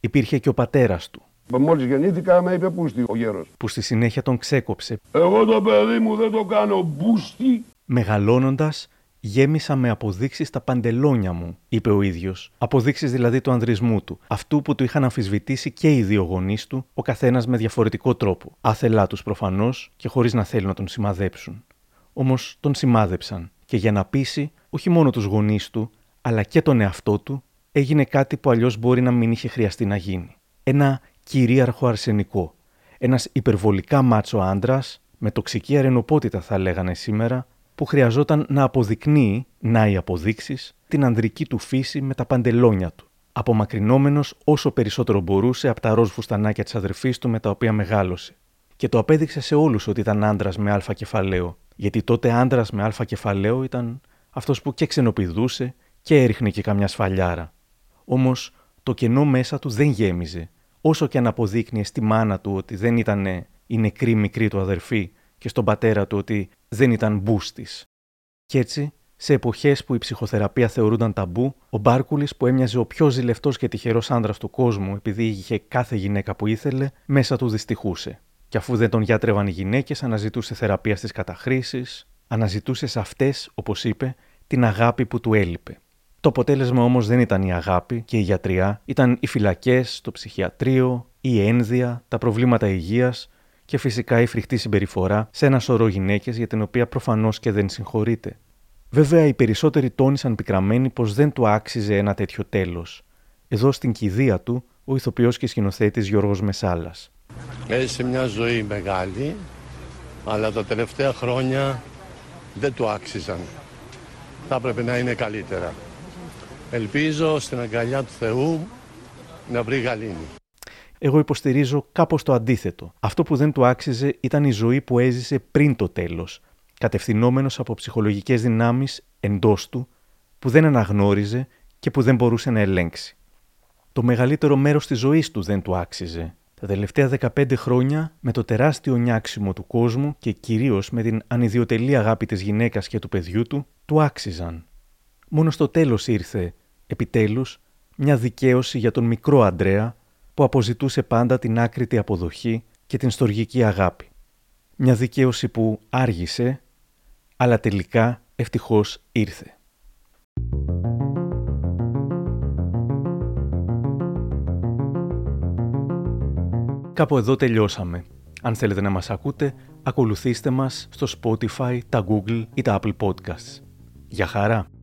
Υπήρχε και ο πατέρας του. Μόλις γεννήθηκα, με είπε πούστη ο γέρος. Που στη συνέχεια τον ξέκοψε. Εγώ το παιδί μου δεν το κάνω μπούστη. Μεγαλώνοντας, γέμισα με αποδείξεις τα παντελόνια μου, είπε ο ίδιος. Αποδείξεις δηλαδή του ανδρισμού του, αυτού που του είχαν αμφισβητήσει και οι δύο γονείς του, ο καθένας με διαφορετικό τρόπο. Άθελά τους προφανώς και χωρίς να θέλουν να τον σημαδέψουν. Όμως τον σημάδεψαν και για να πείσει όχι μόνο τους γονείς του, αλλά και τον εαυτό του, έγινε κάτι που αλλιώς μπορεί να μην είχε χρειαστεί να γίνει. Ένα κυρίαρχο αρσενικό. Ένας υπερβολικά μάτσο άντρας, με τοξική αρενοπότητα θα λέγανε σήμερα, που χρειαζόταν να αποδεικνύει, να οι αποδείξεις, την ανδρική του φύση με τα παντελόνια του, απομακρυνόμενος όσο περισσότερο μπορούσε από τα ροζ φουστανάκια της αδερφής του με τα οποία μεγάλωσε. Και το απέδειξε σε όλους ότι ήταν άντρας με αλφα κεφαλαίο, γιατί τότε άντρας με αλφα κεφαλαίο ήταν αυτός που και ξενοπηδούσε και έριχνε και καμιά σφαλιάρα. Όμως το κενό μέσα του δεν γέμιζε, όσο και αν αποδείκνυε στη μάνα του ότι δεν ήταν η νεκρή μικρή του αδερφή και στον πατέρα του ότι δεν ήταν μπούστης. Κι έτσι, σε εποχές που η ψυχοθεραπεία θεωρούνταν ταμπού, ο Μπάρκουλης, που έμοιαζε ο πιο ζηλευτός και τυχερός άντρα του κόσμου επειδή είχε κάθε γυναίκα που ήθελε, μέσα του δυστυχούσε. Και αφού δεν τον γιάτρευαν οι γυναίκες, αναζητούσε θεραπεία στις καταχρήσεις, αναζητούσε σε αυτές, όπως είπε, την αγάπη που του έλειπε. Το αποτέλεσμα όμως δεν ήταν η αγάπη και η γιατριά, ήταν οι φυλακές, το ψυχιατρίο, η ένδια, τα προβλήματα υγείας και φυσικά η φρικτή συμπεριφορά σε ένα σωρό γυναίκες για την οποία προφανώς και δεν συγχωρείται. Βέβαια, οι περισσότεροι τόνισαν πικραμένοι πως δεν του άξιζε ένα τέτοιο τέλος. Εδώ στην κηδεία του, ο ηθοποιός και σκηνοθέτης Γιώργος Μεσάλας. Έζησε μια ζωή μεγάλη, αλλά τα τελευταία χρόνια δεν του άξιζαν. Θα έπρεπε να είναι καλύτερα. Ελπίζω στην αγκαλιά του Θεού να βρει γαλήνη. Εγώ υποστηρίζω κάπως το αντίθετο. Αυτό που δεν του άξιζε ήταν η ζωή που έζησε πριν το τέλος, κατευθυνόμενος από ψυχολογικές δυνάμεις εντός του που δεν αναγνώριζε και που δεν μπορούσε να ελέγξει. Το μεγαλύτερο μέρος της ζωής του δεν του άξιζε. Τα τελευταία 15 χρόνια, με το τεράστιο νιάξιμο του κόσμου και κυρίως με την ανιδιοτελή αγάπη της γυναίκας και του παιδιού του, του άξιζαν. Μόνο στο τέλος ήρθε, επιτέλους, μια δικαίωση για τον μικρό Αντρέα που αποζητούσε πάντα την άκρητη αποδοχή και την στοργική αγάπη. Μια δικαίωση που άργησε, αλλά τελικά ευτυχώς ήρθε. Κάπου εδώ τελειώσαμε. Αν θέλετε να μας ακούτε, ακολουθήστε μας στο Spotify, τα Google ή τα Apple Podcasts. Για χαρά!